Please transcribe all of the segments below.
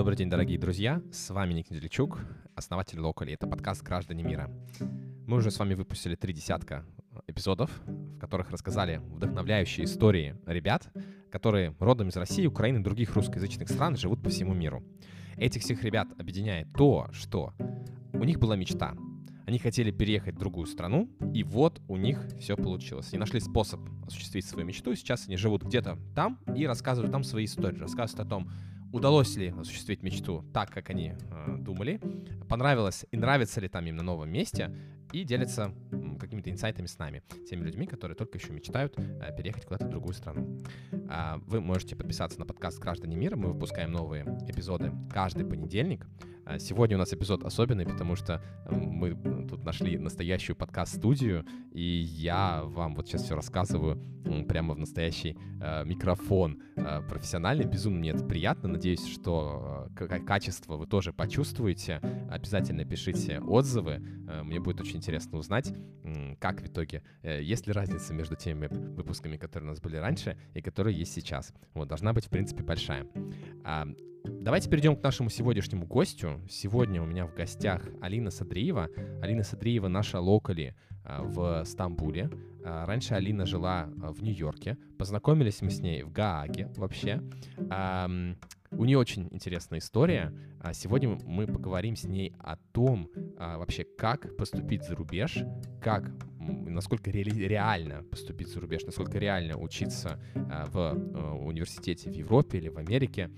Добрый день, дорогие друзья. С вами Ник Неделичук, основатель Локали. Это подкаст «Граждане мира». Мы уже с вами выпустили три десятка эпизодов, в которых рассказали вдохновляющие истории ребят, которые родом из России, Украины и других русскоязычных стран живут по всему миру. Этих всех ребят объединяет то, что у них была мечта. Они хотели переехать в другую страну, и вот у них все получилось. Они нашли способ осуществить свою мечту, и сейчас они живут где-то там и рассказывают там свои истории, рассказывают о том, удалось ли осуществить мечту так, как они э, думали, понравилось и нравится ли там им на новом месте, и делятся какими-то инсайтами с нами, теми людьми, которые только еще мечтают э, переехать куда-то в другую страну. Э, вы можете подписаться на подкаст «Граждане мира». Мы выпускаем новые эпизоды каждый понедельник. Э, сегодня у нас эпизод особенный, потому что мы тут нашли настоящую подкаст-студию, и я вам вот сейчас все рассказываю прямо в настоящий э, микрофон. Э, профессиональный, безумно мне это приятно. Надеюсь, что э, качество вы тоже почувствуете. Обязательно пишите отзывы. Э, мне будет очень интересно узнать, э, как в итоге, э, есть ли разница между теми выпусками, которые у нас были раньше, и которые есть сейчас. Вот, должна быть, в принципе, большая. Давайте перейдем к нашему сегодняшнему гостю. Сегодня у меня в гостях Алина Садриева. Алина Садриева наша локали а, в Стамбуле. А, раньше Алина жила а, в Нью-Йорке. Познакомились мы с ней в Гааге вообще. У нее очень интересная история. Сегодня мы поговорим с ней о том, вообще, как поступить за рубеж, как насколько ре реально поступить за рубеж, насколько реально учиться в университете в Европе или в Америке,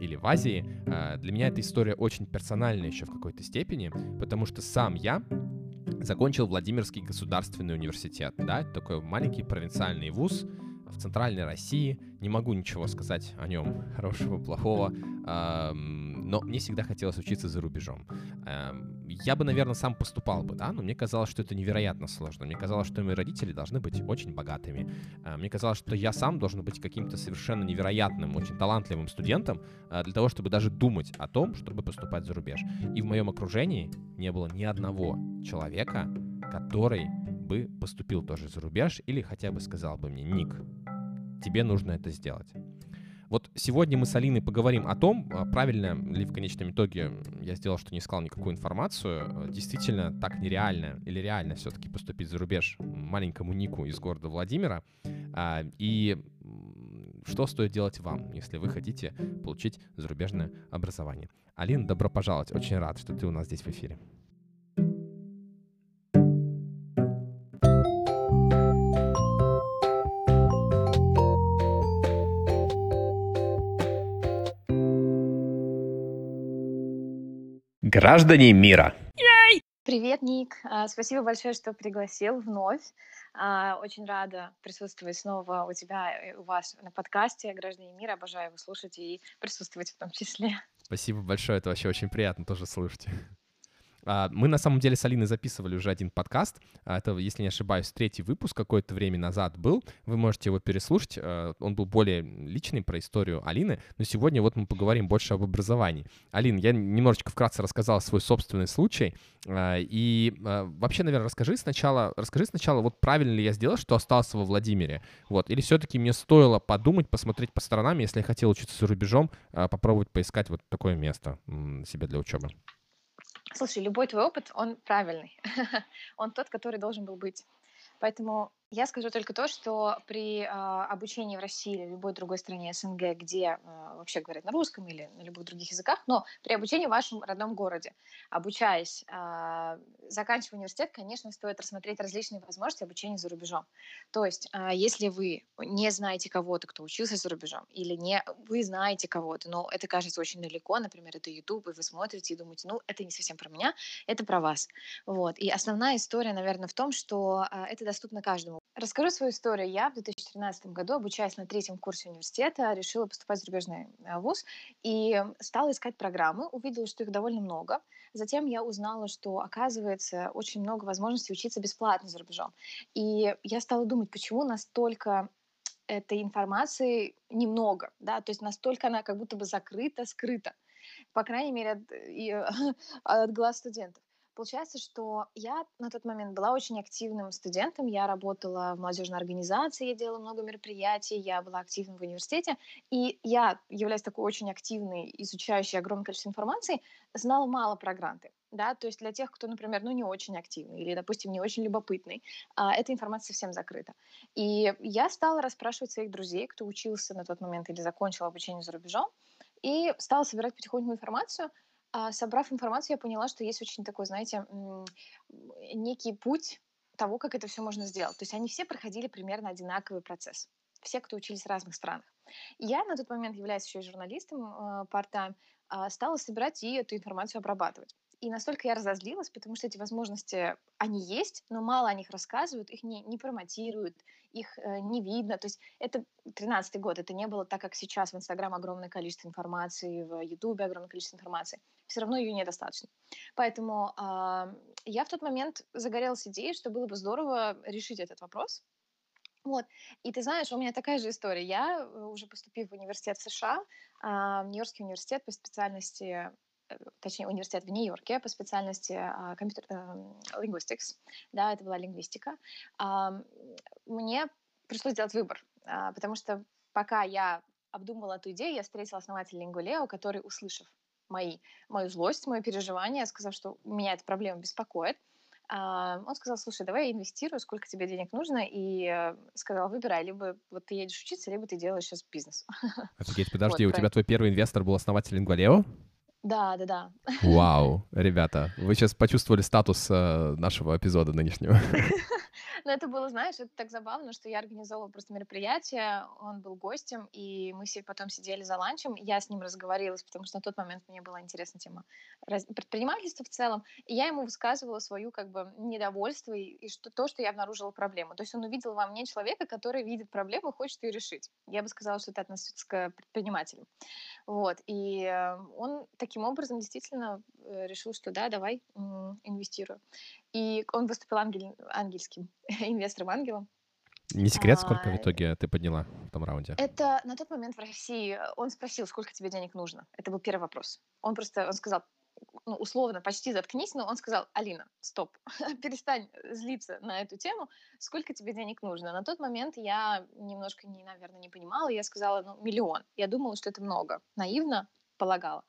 или в Азии, а, для меня эта история очень персональная еще в какой-то степени, потому что сам я закончил Владимирский государственный университет, да, такой маленький провинциальный вуз в центральной России, не могу ничего сказать о нем хорошего, плохого, но мне всегда хотелось учиться за рубежом. Я бы, наверное, сам поступал бы, да, но мне казалось, что это невероятно сложно. Мне казалось, что мои родители должны быть очень богатыми. А, мне казалось, что я сам должен быть каким-то совершенно невероятным, очень талантливым студентом а, для того, чтобы даже думать о том, чтобы поступать за рубеж. И в моем окружении не было ни одного человека, который бы поступил тоже за рубеж или хотя бы сказал бы мне, Ник, тебе нужно это сделать. Вот сегодня мы с Алиной поговорим о том, а, правильно ли в конечном итоге я сделал, что не искал никакую информацию. Действительно так нереально или реально все-таки поступить за рубеж маленькому Нику из города Владимира. А, и что стоит делать вам, если вы хотите получить зарубежное образование. Алина, добро пожаловать. Очень рад, что ты у нас здесь в эфире. Граждане мира. Привет, Ник. А, спасибо большое, что пригласил вновь. А, очень рада присутствовать снова у тебя и у вас на подкасте «Граждане мира». Обожаю его слушать и присутствовать в том числе. Спасибо большое, это вообще очень приятно тоже слушать. А, мы на самом деле с Алиной записывали уже один подкаст. А, это, если не ошибаюсь, третий выпуск какое-то время назад был. Вы можете его переслушать. А, он был более личный про историю Алины. Но сегодня вот мы поговорим больше об образовании. Алина, я немножечко вкратце рассказал свой собственный случай. И вообще, наверное, расскажи сначала, расскажи сначала, вот правильно ли я сделал, что остался во Владимире. Вот. Или все-таки мне стоило подумать, посмотреть по сторонам, если я хотел учиться за рубежом, попробовать поискать вот такое место себе для учебы. Слушай, любой твой опыт, он правильный. он тот, который должен был быть. Поэтому я скажу только то, что при э, обучении в России или любой другой стране СНГ, где э, вообще говорят на русском или на любых других языках, но при обучении в вашем родном городе, обучаясь, э, заканчивая университет, конечно, стоит рассмотреть различные возможности обучения за рубежом. То есть, э, если вы не знаете кого-то, кто учился за рубежом, или не вы знаете кого-то, но это кажется очень далеко, например, это YouTube, и вы смотрите и думаете, ну, это не совсем про меня, это про вас. Вот. И основная история, наверное, в том, что э, это доступно каждому Расскажу свою историю. Я в 2013 году, обучаясь на третьем курсе университета, решила поступать в зарубежный э, вуз и стала искать программы, увидела, что их довольно много. Затем я узнала, что, оказывается, очень много возможностей учиться бесплатно за рубежом. И я стала думать, почему настолько этой информации немного, да, то есть настолько она как будто бы закрыта, скрыта, по крайней мере, от, и, от глаз студентов. Получается, что я на тот момент была очень активным студентом. Я работала в молодежной организации, я делала много мероприятий, я была активна в университете. И я, являясь такой очень активной, изучающей огромное количество информации, знала мало про гранты. Да, то есть для тех, кто, например, ну, не очень активный или, допустим, не очень любопытный, а, эта информация совсем закрыта. И я стала расспрашивать своих друзей, кто учился на тот момент или закончил обучение за рубежом, и стала собирать потихоньку информацию — а, собрав информацию, я поняла, что есть очень такой, знаете, некий путь того, как это все можно сделать. То есть они все проходили примерно одинаковый процесс. Все, кто учились в разных странах. Я на тот момент, являясь еще и журналистом э, part-time, э, стала собирать и эту информацию обрабатывать. И настолько я разозлилась, потому что эти возможности, они есть, но мало о них рассказывают, их не, не промотируют, их э, не видно. То есть это 13-й год, это не было так, как сейчас в Инстаграм огромное количество информации, в Ютубе огромное количество информации. Все равно ее недостаточно. Поэтому э, я в тот момент загорелась идеей, что было бы здорово решить этот вопрос. Вот. И ты знаешь, у меня такая же история. Я, э, уже поступив в университет в США, э, Нью-Йоркский университет по специальности точнее, университет в Нью-Йорке по специальности компьютер uh, linguistics, да, это была лингвистика, мне пришлось сделать выбор, uh, потому что пока я обдумывала эту идею, я встретила основателя Лингулео, который, услышав мои, мою злость, мое переживание, сказав, что меня эта проблема беспокоит, он сказал, слушай, давай я инвестирую, сколько тебе денег нужно, и э, сказал, выбирай, либо вот ты едешь учиться, либо ты делаешь сейчас бизнес. Офигеть, подожди, вот, у тебя твой первый инвестор был основатель Лингвалео? Да, да, да. Вау, ребята, вы сейчас почувствовали статус э, нашего эпизода нынешнего. Но это было, знаешь, это так забавно, что я организовывала просто мероприятие, он был гостем, и мы все потом сидели за ланчем, я с ним разговорилась, потому что на тот момент мне была интересна тема предпринимательства в целом, и я ему высказывала свою как бы недовольство и, и что, то, что я обнаружила проблему. То есть он увидел во мне человека, который видит проблему и хочет ее решить. Я бы сказала, что это относится к предпринимателям. Вот. И э, он таким образом действительно решил, что да, давай инвестирую. И он выступил ангель, ангельским инвестором-ангелом. Не секрет, сколько а, в итоге ты подняла в том раунде? Это на тот момент в России э, он спросил, сколько тебе денег нужно. Это был первый вопрос. Он просто он сказал, ну, условно, почти заткнись, но он сказал, Алина, стоп, перестань злиться на эту тему, сколько тебе денег нужно? На тот момент я немножко, не, наверное, не понимала, я сказала, ну, миллион. Я думала, что это много, наивно полагала.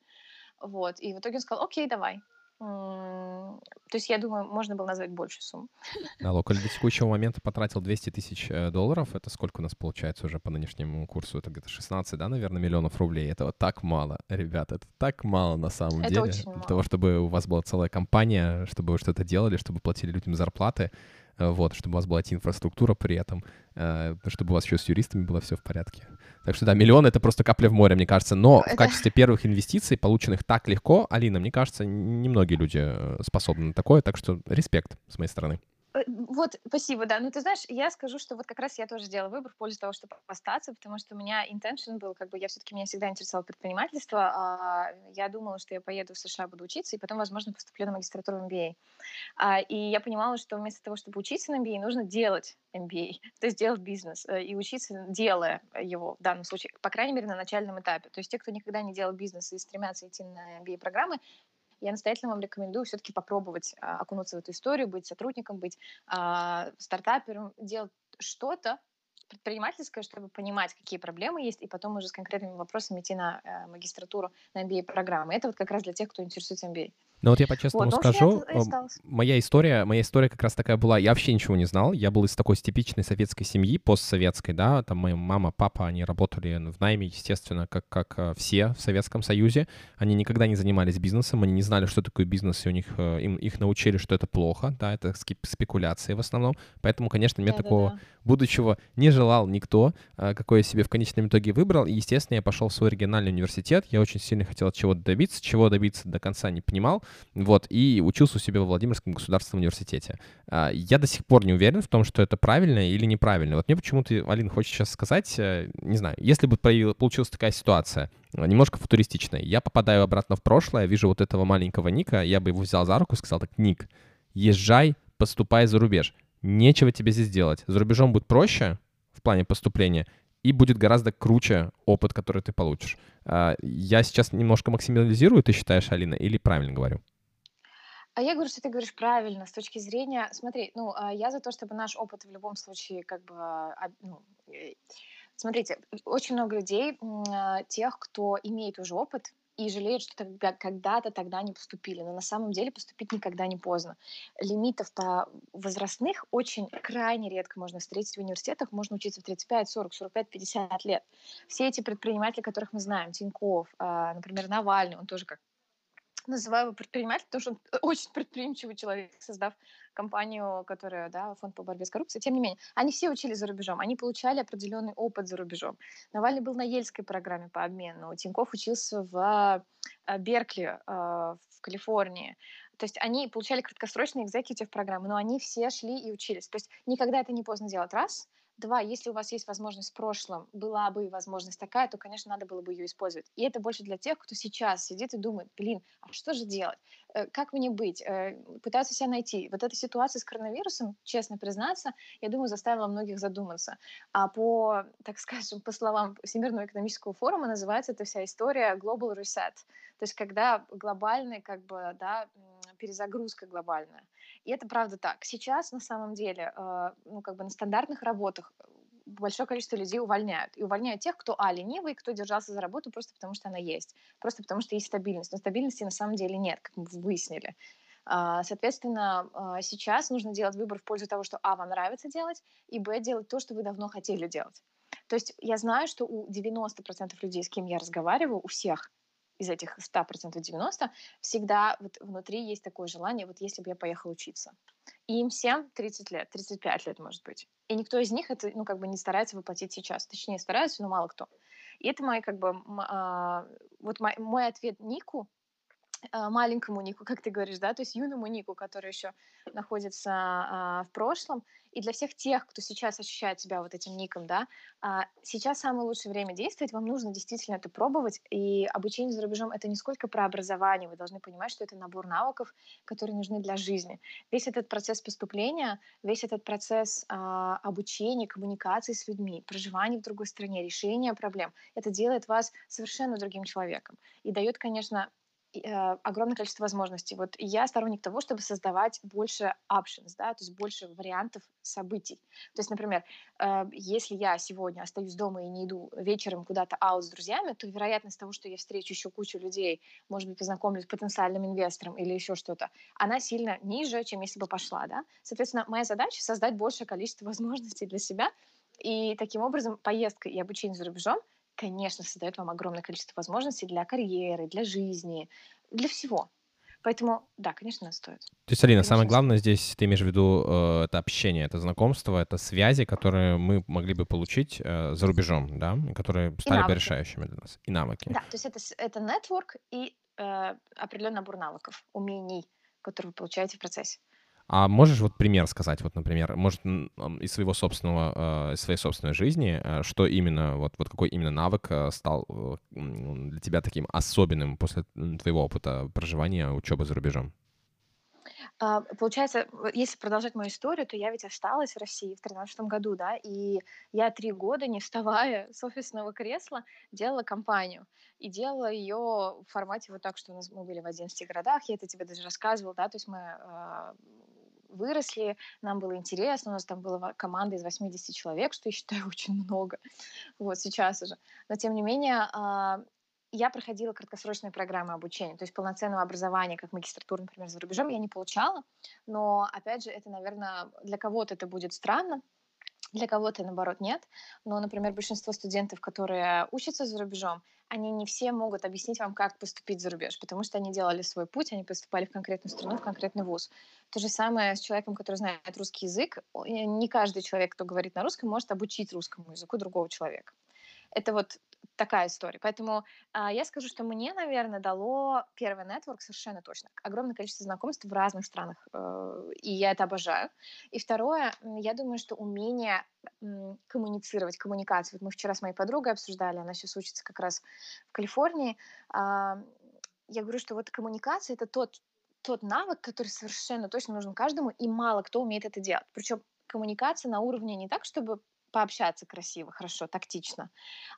Вот, и в итоге он сказал, окей, давай. То есть, я думаю, можно было назвать больше сумму. На локаль до текущего момента потратил 200 тысяч э, долларов. Это сколько у нас получается уже по нынешнему курсу? Это где-то 16, да, наверное, миллионов рублей. Это вот так мало, ребята. Это так мало на самом это деле. Для мало. того, чтобы у вас была целая компания, чтобы вы что-то делали, чтобы платили людям зарплаты. Э, вот, чтобы у вас была инфраструктура при этом, э, чтобы у вас еще с юристами было все в порядке. Так что да, миллион — это просто капля в море, мне кажется. Но это... в качестве первых инвестиций, полученных так легко, Алина, мне кажется, немногие люди э, способны на такое, так что респект с моей стороны. Э, вот, спасибо, да. Ну, ты знаешь, я скажу, что вот как раз я тоже сделала выбор в пользу того, чтобы остаться, потому что у меня intention был, как бы, я все-таки, меня всегда интересовало предпринимательство. А я думала, что я поеду в США, буду учиться, и потом, возможно, поступлю на магистратуру MBA. А, и я понимала, что вместо того, чтобы учиться на MBA, нужно делать MBA, то есть делать бизнес э, и учиться, делая его в данном случае, по крайней мере, на начальном этапе. То есть те, кто никогда не делал бизнес и стремятся идти на MBA-программы, я настоятельно вам рекомендую все-таки попробовать а, окунуться в эту историю, быть сотрудником, быть а, стартапером, делать что-то, предпринимательское, чтобы понимать, какие проблемы есть, и потом уже с конкретными вопросами идти на э, магистратуру, на MBA-программы. Это вот как раз для тех, кто интересуется MBA. Ну вот я по-честному вот, скажу, моя история, моя история как раз такая была, я вообще ничего не знал, я был из такой типичной советской семьи, постсоветской, да, там моя мама, папа, они работали в найме, естественно, как, как э, все в Советском Союзе, они никогда не занимались бизнесом, они не знали, что такое бизнес, и у них, э, им, их научили, что это плохо, да, это спекуляции в основном, поэтому, конечно, мне да, такого да, да. будущего не желал никто, э, какой я себе в конечном итоге выбрал, и, естественно, я пошел в свой региональный университет, я очень сильно хотел чего-то добиться, чего добиться до конца не понимал, вот, и учился у себя во Владимирском государственном университете. А, я до сих пор не уверен в том, что это правильно или неправильно. Вот мне почему-то, Алин, хочет сейчас сказать, э, не знаю, если бы получилась такая ситуация, э, немножко футуристичная, я попадаю обратно в прошлое, вижу вот этого маленького Ника, я бы его взял за руку и сказал так, Ник, езжай, поступай за рубеж. Нечего тебе здесь делать. За рубежом будет проще в плане поступления, и будет гораздо круче опыт, который ты получишь. А, я сейчас немножко максимализирую, ты считаешь, Алина, или правильно говорю? А я говорю, что ты говоришь правильно с точки зрения... Смотри, ну, а, я за то, чтобы наш опыт в любом случае как бы... а, Ну, э, смотрите, очень много людей, тех, кто имеет уже опыт, и жалеют, что тогда, когда-то тогда не поступили. Но на самом деле поступить никогда не поздно. Лимитов-то возрастных очень крайне редко можно встретить в университетах. Можно учиться в 35, 40, 45, 50 лет. Все эти предприниматели, которых мы знаем, Тиньков, а, например, Навальный, он тоже как называю его предпринимателем, потому что он очень предприимчивый человек, создав компанию, которая, да, фонд по борьбе с коррупцией. Тем не менее, они все учились за рубежом, они получали определенный опыт за рубежом. Навальный был на Ельской программе по обмену, Тиньков учился в э, Беркли э, в Калифорнии. То есть они получали краткосрочные экзекутив программы, но они все шли и учились. То есть никогда это не поздно делать. Раз. Два, если у вас есть возможность в прошлом, была бы возможность такая, то, конечно, надо было бы ее использовать. И это больше для тех, кто сейчас сидит и думает, блин, а что же делать? Э, как мне быть? Э, пытаются себя найти. Вот эта ситуация с коронавирусом, честно признаться, я думаю, заставила многих задуматься. А по, так скажем, по словам Всемирного экономического форума, называется эта вся история Global Reset. То есть когда глобальный, как бы, да, перезагрузка глобальная. И это правда так. Сейчас на самом деле, э, ну как бы на стандартных работах большое количество людей увольняют. И увольняют тех, кто, а, ленивый, кто держался за работу просто потому, что она есть. Просто потому, что есть стабильность. Но стабильности на самом деле нет, как мы выяснили. А, соответственно, а, сейчас нужно делать выбор в пользу того, что, а, вам нравится делать, и, б, делать то, что вы давно хотели делать. То есть я знаю, что у 90% людей, с кем я разговариваю, у всех из этих 100% 90, всегда вот внутри есть такое желание, вот если бы я поехала учиться. И им всем 30 лет, 35 лет, может быть. И никто из них это, ну, как бы не старается воплотить сейчас. Точнее, стараются, но мало кто. И это мой, как бы, а, вот мой, мой ответ Нику, маленькому Нику, как ты говоришь, да, то есть юному Нику, который еще находится а, в прошлом, и для всех тех, кто сейчас ощущает себя вот этим ником, да, а, сейчас самое лучшее время действовать, вам нужно действительно это пробовать, и обучение за рубежом — это не сколько про образование, вы должны понимать, что это набор навыков, которые нужны для жизни. Весь этот процесс поступления, весь этот процесс а, обучения, коммуникации с людьми, проживания в другой стране, решения проблем, это делает вас совершенно другим человеком. И дает, конечно, э, огромное количество возможностей. Вот я сторонник того, чтобы создавать больше options, да, то есть больше вариантов событий. То есть, например, э, если я сегодня остаюсь дома и не иду вечером куда-то аут с друзьями, то вероятность того, что я встречу еще кучу людей, может быть, познакомлюсь с потенциальным инвестором или еще что-то, она сильно ниже, чем если бы пошла, да. Соответственно, моя задача создать большее количество возможностей для себя, и таким образом поездка и обучение за рубежом — конечно, создает вам огромное количество возможностей для карьеры, для жизни, для всего. Поэтому, да, конечно, стоит. То есть, Алина, конечно, самое главное здесь, ты имеешь в виду, э, это общение, это знакомство, это связи, которые мы могли бы получить э, за рубежом, да, которые стали бы решающими для нас, и навыки. Да, то есть это, это network и э, определенный набор навыков, умений, которые вы получаете в процессе. А можешь вот пример сказать, вот, например, может, из своего собственного, э, из своей собственной жизни, э, что именно, вот, вот какой именно навык э, стал для тебя таким особенным после твоего опыта проживания, учебы за рубежом? А, получается, если продолжать мою историю, то я ведь осталась в России в 2013 году, да, и я три года, не вставая с офисного кресла, делала компанию. И делала ее в формате вот так, что у нас мы были в 11 городах, я это тебе даже рассказывала, да, то есть мы а, выросли, нам было интересно, у нас там была команда из 80 человек, что я считаю очень много, вот сейчас уже. Но тем не менее, а, я проходила краткосрочные программы обучения, то есть полноценного образования, как магистратура, например, за рубежом, я не получала, но, опять же, это, наверное, для кого-то это будет странно, для кого-то, наоборот, нет. Но, например, большинство студентов, которые учатся за рубежом, они не все могут объяснить вам, как поступить за рубеж, потому что они делали свой путь, они поступали в конкретную страну, в конкретный вуз. То же самое с человеком, который знает русский язык. Не каждый человек, кто говорит на русском, может обучить русскому языку другого человека. Это вот такая история. Поэтому а, я скажу, что мне, наверное, дало первый нетворк совершенно точно. Огромное количество знакомств в разных странах, э, и я это обожаю. И второе, я думаю, что умение м, коммуницировать, коммуникацию. Вот мы вчера с моей подругой обсуждали, она сейчас учится как раз в Калифорнии. А, я говорю, что вот коммуникация — это тот, тот навык, который совершенно точно нужен каждому, и мало кто умеет это делать. Причем коммуникация на уровне не так, чтобы пообщаться красиво, хорошо, тактично.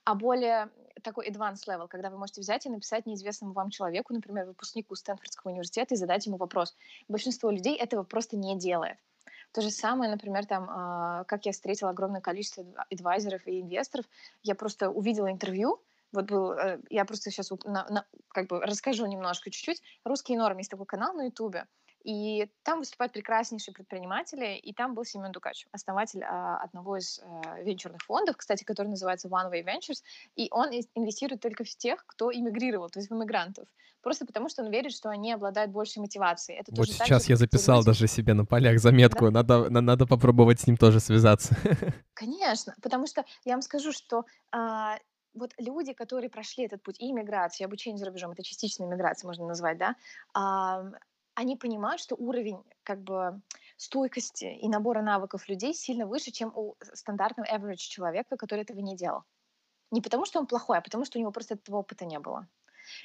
А более такой advanced level, когда вы можете взять и написать неизвестному вам человеку, например, выпускнику Стэнфордского университета, и задать ему вопрос. Большинство людей этого просто не делает. То же самое, например, там, а, как я встретила огромное количество адвайзеров и инвесторов, я просто увидела интервью, вот был, э, я просто сейчас на, на, как бы расскажу немножко, чуть-чуть. Русский норм есть такой канал на Ютубе, и там выступают прекраснейшие предприниматели, и там был Семен Дукач, основатель а, одного из а, венчурных фондов, кстати, который называется One Way Ventures, и он инвестирует только в тех, кто иммигрировал, то есть в иммигрантов, просто потому что он верит, что они обладают большей мотивацией. Это вот сейчас же, я записал люди... даже себе на полях заметку, да? надо, на, надо попробовать с ним тоже связаться. Конечно, потому что я вам скажу, что а, вот люди, которые прошли этот путь и иммиграции, и обучение за рубежом, это частичная иммиграция, можно назвать, да, а, они понимают, что уровень как бы стойкости и набора навыков людей сильно выше, чем у стандартного average человека, который этого не делал. Не потому, что он плохой, а потому, что у него просто этого опыта не было.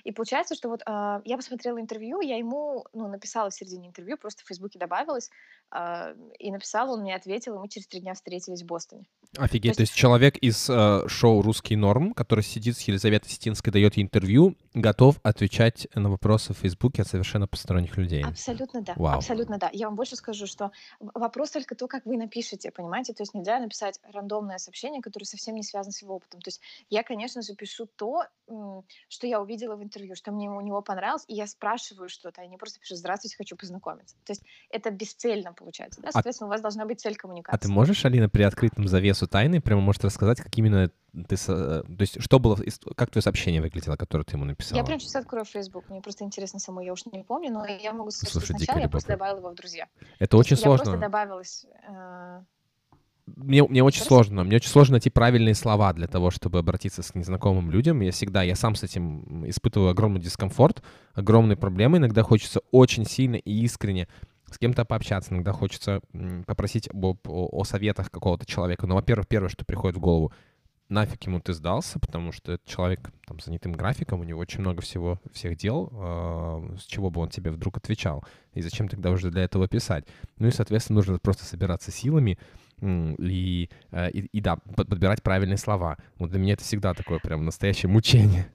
И получается, что вот э, я посмотрела интервью, я ему ну, написала в середине интервью, просто в Фейсбуке добавилась, э, и написала, он мне ответил, и мы через три дня встретились в Бостоне. Офигеть, то есть, то есть человек из э, шоу «Русский норм», который сидит с Елизаветой Сетинской, дает ей интервью, готов отвечать на вопросы в Фейсбуке от совершенно посторонних людей. Абсолютно да, Вау. абсолютно да. Я вам больше скажу, что вопрос только то, как вы напишете, понимаете? То есть нельзя написать рандомное сообщение, которое совсем не связано с его опытом. То есть я, конечно же, пишу то, что я увидела в интервью, что мне у него понравилось, и я спрашиваю что-то, а не просто пишу «Здравствуйте, хочу познакомиться». То есть это бесцельно получается, да? А Соответственно, а, у вас должна быть цель коммуникации. А ты можешь, Алина, при открытом завесу тайны прямо может рассказать, как именно ты... Э, то есть что было... Как твое сообщение выглядело, которое ты ему написала? Я прям сейчас открою Facebook. Мне просто интересно само, я уж не помню, но я могу сказать, Слушай, что сначала я просто добавила его в друзья. Это очень я сложно. Я просто добавилась... Э мне, мне очень Просто? сложно. Мне очень сложно найти правильные слова для того, чтобы обратиться с незнакомым людям. Я всегда, я сам с этим испытываю огромный дискомфорт, огромные проблемы. Иногда хочется очень сильно и искренне с кем-то пообщаться. Иногда хочется попросить об, о, о советах какого-то человека. Но, во-первых, первое, что приходит в голову, нафиг ему ты сдался, потому что этот человек там занятым графиком, у него очень много всего, всех дел, э, с чего бы он тебе вдруг отвечал, и зачем тогда уже для этого писать. Ну и, соответственно, нужно просто собираться силами, э, и, и да, подбирать правильные слова. Вот для меня это всегда такое прям настоящее мучение.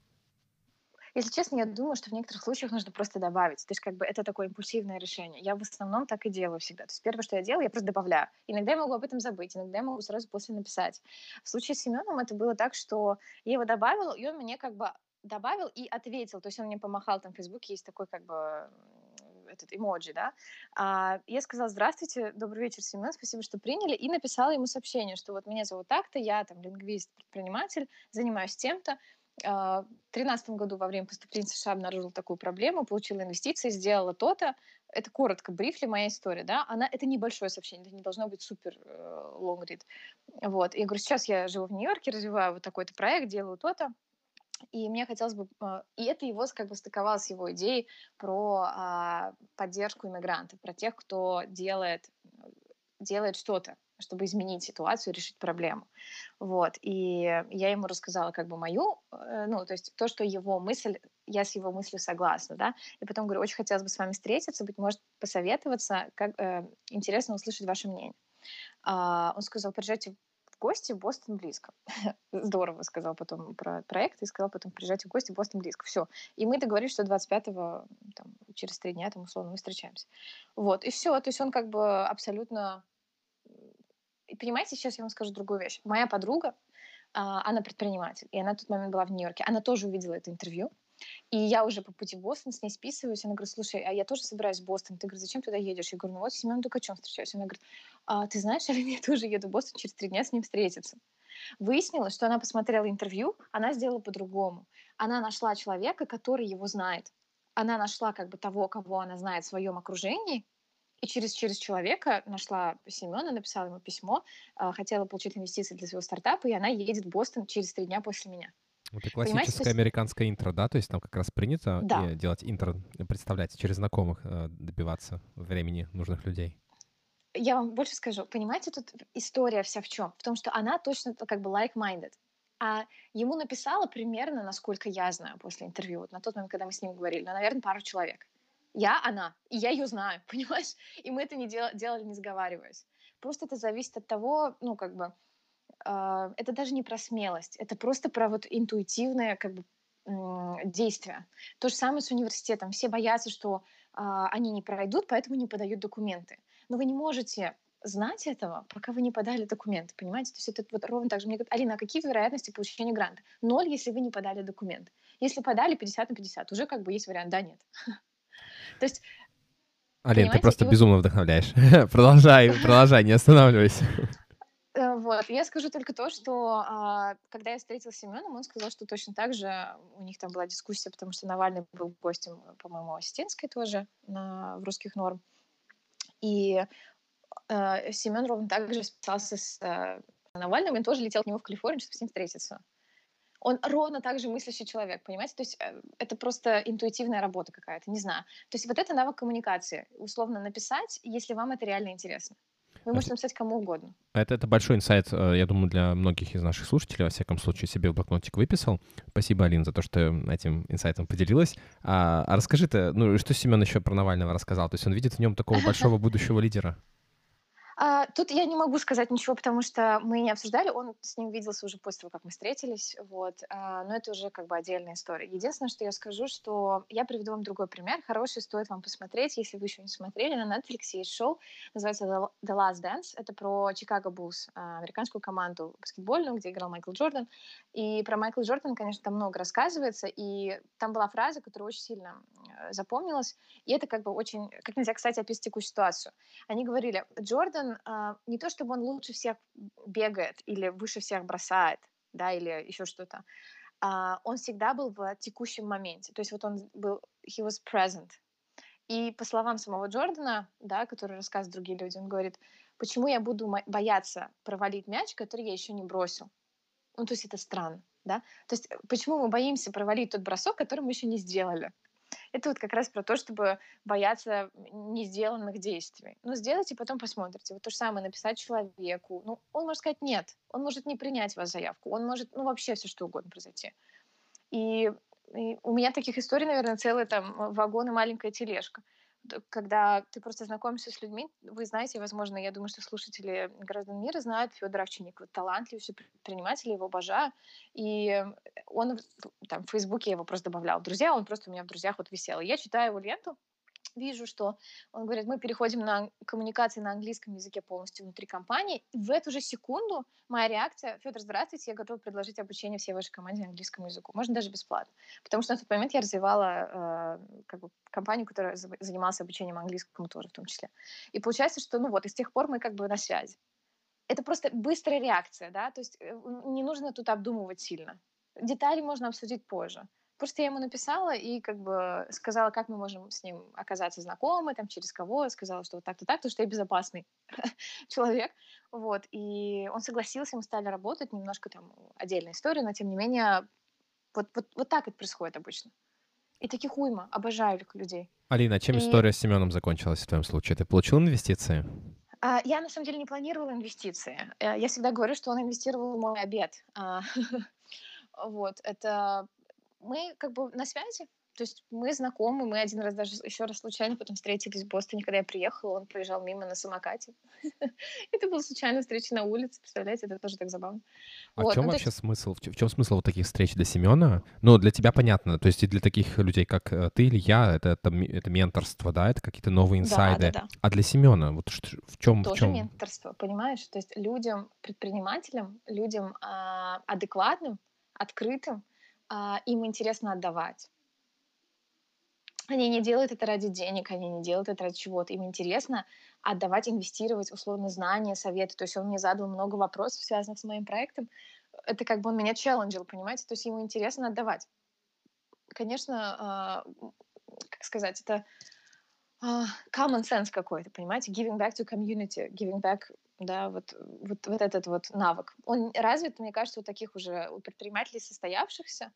Если честно, я думаю, что в некоторых случаях нужно просто добавить. То есть как бы это такое импульсивное решение. Я в основном так и делаю всегда. То есть первое, что я делаю, я просто добавляю. Иногда я могу об этом забыть, иногда я могу сразу после написать. В случае с Семеном это было так, что я его добавила, и он мне как бы добавил и ответил. То есть он мне помахал, там в Фейсбуке есть такой как бы этот эмоджи, да, а, я сказала, здравствуйте, добрый вечер, Семен, спасибо, что приняли, и написала ему сообщение, что вот меня зовут так-то, я там лингвист, предприниматель, занимаюсь тем-то, а, в 2013 году во время поступления в США обнаружила такую проблему, получила инвестиции, сделала то-то. Это коротко, брифли моя история, да. Она, это небольшое сообщение, это не должно быть супер э, long read. Вот. Я говорю, сейчас я живу в Нью-Йорке, развиваю вот такой-то проект, делаю то-то. И мне хотелось бы... А, и это его как бы стыковалось с его идеей про а, поддержку иммигрантов, про тех, кто делает, делает что-то, чтобы изменить ситуацию, решить проблему. Вот. И я ему рассказала как бы мою, э, ну, то есть то, что его мысль, я с его мыслью согласна, да. И потом говорю, очень хотелось бы с вами встретиться, быть может, посоветоваться, как э, интересно услышать ваше мнение. А, он сказал, приезжайте в гости, Бостон близко. Здорово сказал потом про проект и сказал потом, приезжайте в гости, Бостон близко. Все. И мы договорились, что 25-го, там, через три дня, там, условно, мы встречаемся. Вот, и все. То есть он как бы абсолютно... И понимаете, сейчас я вам скажу другую вещь. Моя подруга, а, она предприниматель, и она в тот момент была в Нью-Йорке. Она тоже увидела это интервью, и я уже по пути в Бостон с ней списываюсь. Она говорит, слушай, а я тоже собираюсь в Бостон. Ты, говоришь, зачем туда едешь? Я говорю, ну вот с Семеном Дукачем встречаюсь. Она говорит, а, ты знаешь, я тоже еду в Бостон через три дня с ним встретиться. Выяснилось, что она посмотрела интервью, она сделала по-другому. Она нашла человека, который его знает. Она нашла как бы того, кого она знает в своем окружении, и через, через человека нашла Семена, написала ему письмо, а, хотела получить инвестиции для своего стартапа, и она едет в Бостон через три дня после меня. Это классическое есть... американское интро, да? То есть там как раз принято да. делать интро, представлять, через знакомых э, добиваться времени нужных людей. Я вам больше скажу. Понимаете, тут история вся в чем? В том, что она точно как бы like-minded. А ему написала примерно, насколько я знаю, после интервью, вот на тот момент, когда мы с ним говорили, ну, наверное, пару человек. Я она, и я ее знаю, понимаешь? И мы это не дел- делали, не сговариваясь. Просто это зависит от того, ну, как бы, э, это даже не про смелость, это просто про вот интуитивное как бы действие. То же самое с университетом. Все боятся, что э, они не пройдут, поэтому не подают документы. Но вы не можете знать этого, пока вы не подали документы, понимаете? То есть это вот ровно так же. Мне говорят, Алина, а какие вероятности получения гранта? Ноль, если вы не подали документ. Если подали 50 на 50, уже как бы есть вариант, да, нет. То есть Алин, ты просто безумно вдохновляешь. продолжай, продолжай, не останавливайся. Э, вот, я скажу только то, что а, когда я встретила Семеном, он сказал, что точно так же у них там была дискуссия, потому что Навальный был гостем, по-моему, Осетинской тоже на, в русских норм. И э, Семен ровно так же списался с э, Навальным, и тоже летел к нему в Калифорнию, чтобы с ним встретиться он ровно так же мыслящий человек, понимаете? То есть э, это просто интуитивная работа какая-то, не знаю. То есть вот это навык коммуникации, условно написать, если вам это реально интересно. Вы можете написать кому угодно. Это, это большой инсайт, э, я думаю, для многих из наших слушателей, во всяком случае, себе в блокнотик выписал. Спасибо, Алин, за то, что этим инсайтом поделилась. А, а расскажи ты, ну, что Семен еще про Навального рассказал? То есть он видит в нем такого большого будущего лидера? А, тут я не могу сказать ничего, потому что мы не обсуждали. Он с ним виделся уже после того, как мы встретились. Вот. А, но это уже как бы отдельная история. Единственное, что я скажу, что я приведу вам другой пример. Хороший, стоит вам посмотреть, если вы еще не смотрели. На Netflix есть шоу, называется The Last Dance. Это про Чикаго Буллс, американскую команду баскетбольную, где играл Майкл Джордан. И про Майкла Джордана, конечно, там много рассказывается. И там была фраза, которая очень сильно запомнилась. И это как бы очень, как нельзя, кстати, описать текущую ситуацию. Они говорили, Джордан а, не то чтобы он лучше всех бегает или выше всех бросает, да, или еще что-то. А, он всегда был в текущем моменте. То есть вот он был, he was present. И по словам самого Джордана, да, который рассказывают другие люди, он говорит, почему я буду бояться провалить мяч, который я еще не бросил? Ну, то есть это странно, да? То есть почему мы боимся провалить тот бросок, который мы еще не сделали? Это вот как раз про то, чтобы бояться не сделанных действий. Ну, сделайте, потом посмотрите. Вот то же самое написать человеку. Ну, он может сказать нет. Он может не принять вас заявку. Он может, ну, вообще все что угодно произойти. И, и у меня таких историй, наверное, целый там вагон и маленькая тележка когда ты просто знакомишься с людьми, вы знаете, возможно, я думаю, что слушатели граждан мира знают Федора Овчинникова, талантливый предприниматель, его обожаю. И он там в Фейсбуке я его просто добавлял друзья, он просто у меня в друзьях вот висел. Я читаю его ленту, вижу, что он говорит, мы переходим на коммуникации на английском языке полностью внутри компании. И в эту же секунду моя реакция, Федор, здравствуйте, я готова предложить обучение всей вашей команде английскому языку. Можно даже бесплатно. Потому что на тот момент я развивала э, как бы, компанию, которая занималась обучением английскому тоже в том числе. И получается, что ну вот, и с тех пор мы как бы на связи. Это просто быстрая реакция, да, то есть э, не нужно тут обдумывать сильно. Детали можно обсудить позже. Просто я ему написала и как бы сказала, как мы можем с ним оказаться знакомы, там, через кого, сказала, что вот так-то так, потому что я безопасный человек, вот, и он согласился, мы стали работать, немножко там отдельная история, но тем не менее, вот, вот, вот так это происходит обычно. И таких уйма, обожаю людей. Алина, чем и... история с Семеном закончилась в твоем случае? Ты получил инвестиции? А, я на самом деле не планировала инвестиции. Э, я всегда говорю, что он инвестировал в мой обед. А, вот, это мы как бы на связи, то есть мы знакомы, мы один раз даже еще раз случайно потом встретились в Бостоне, когда я приехала, он проезжал мимо на самокате. Это была случайная встреча на улице, представляете, это тоже так забавно. А в чем вообще смысл? В чем смысл вот таких встреч для Семена? Ну, для тебя понятно, то есть и для таких людей, как э, ты или я, это, это, менторство, да, это какие-то новые инсайды. А для Семена, вот в чем? Тоже менторство, понимаешь? То есть людям, предпринимателям, людям а, адекватным, открытым, им интересно отдавать. Они не делают это ради денег, они не делают это ради чего-то. Им интересно отдавать, инвестировать, условно, знания, советы. То есть он мне задал много вопросов, связанных с моим проектом. Это как бы он меня челленджил, понимаете? То есть ему интересно отдавать. Конечно, э, как сказать, это э, common sense какой-то, понимаете? Giving back to community, giving back да, вот, вот, вот этот вот навык. Он развит, мне кажется, у таких уже у предпринимателей состоявшихся.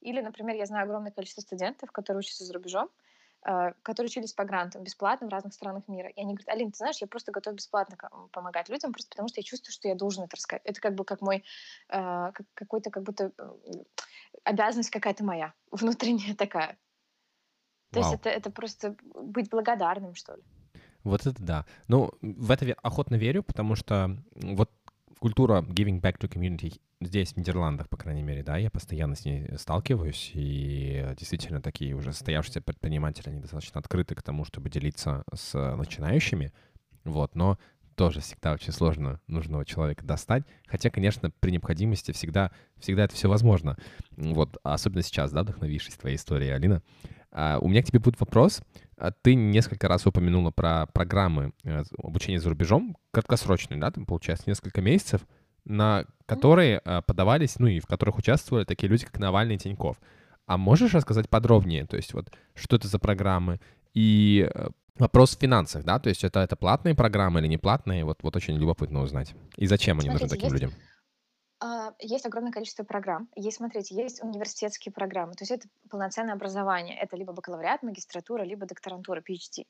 Или, например, я знаю огромное количество студентов, которые учатся за рубежом, э, которые учились по грантам бесплатно в разных странах мира. И они говорят, Алин, ты знаешь, я просто готов бесплатно помогать людям, просто потому что я чувствую, что я должен это рассказать. Это как бы как мой, э, какой-то как будто обязанность какая-то моя, внутренняя такая. То Вау. есть это, это просто быть благодарным, что ли. Вот это да. Ну, в это охотно верю, потому что вот культура giving back to community здесь, в Нидерландах, по крайней мере, да, я постоянно с ней сталкиваюсь, и действительно такие уже состоявшиеся предприниматели, они достаточно открыты к тому, чтобы делиться с начинающими, вот, но тоже всегда очень сложно нужного человека достать. Хотя, конечно, при необходимости всегда, всегда это все возможно. Вот, особенно сейчас, да, вдохновившись твоей историей, Алина. А, у меня к тебе будет вопрос. А ты несколько раз упомянула про программы э, обучения за рубежом, краткосрочные, да, там, получается, несколько месяцев, на которые э, подавались, ну и в которых участвовали такие люди, как Навальный и Тиньков. А можешь рассказать подробнее, то есть вот что это за программы и э, вопрос в финансах, да, то есть это, это платные программы или не платные, вот, вот очень любопытно узнать. И зачем они Смотрите, нужны таким есть... людям? А, есть огромное количество программ. Есть, смотрите, есть университетские программы. То есть это полноценное образование. Это либо бакалавриат, магистратура, либо докторантура, PhD.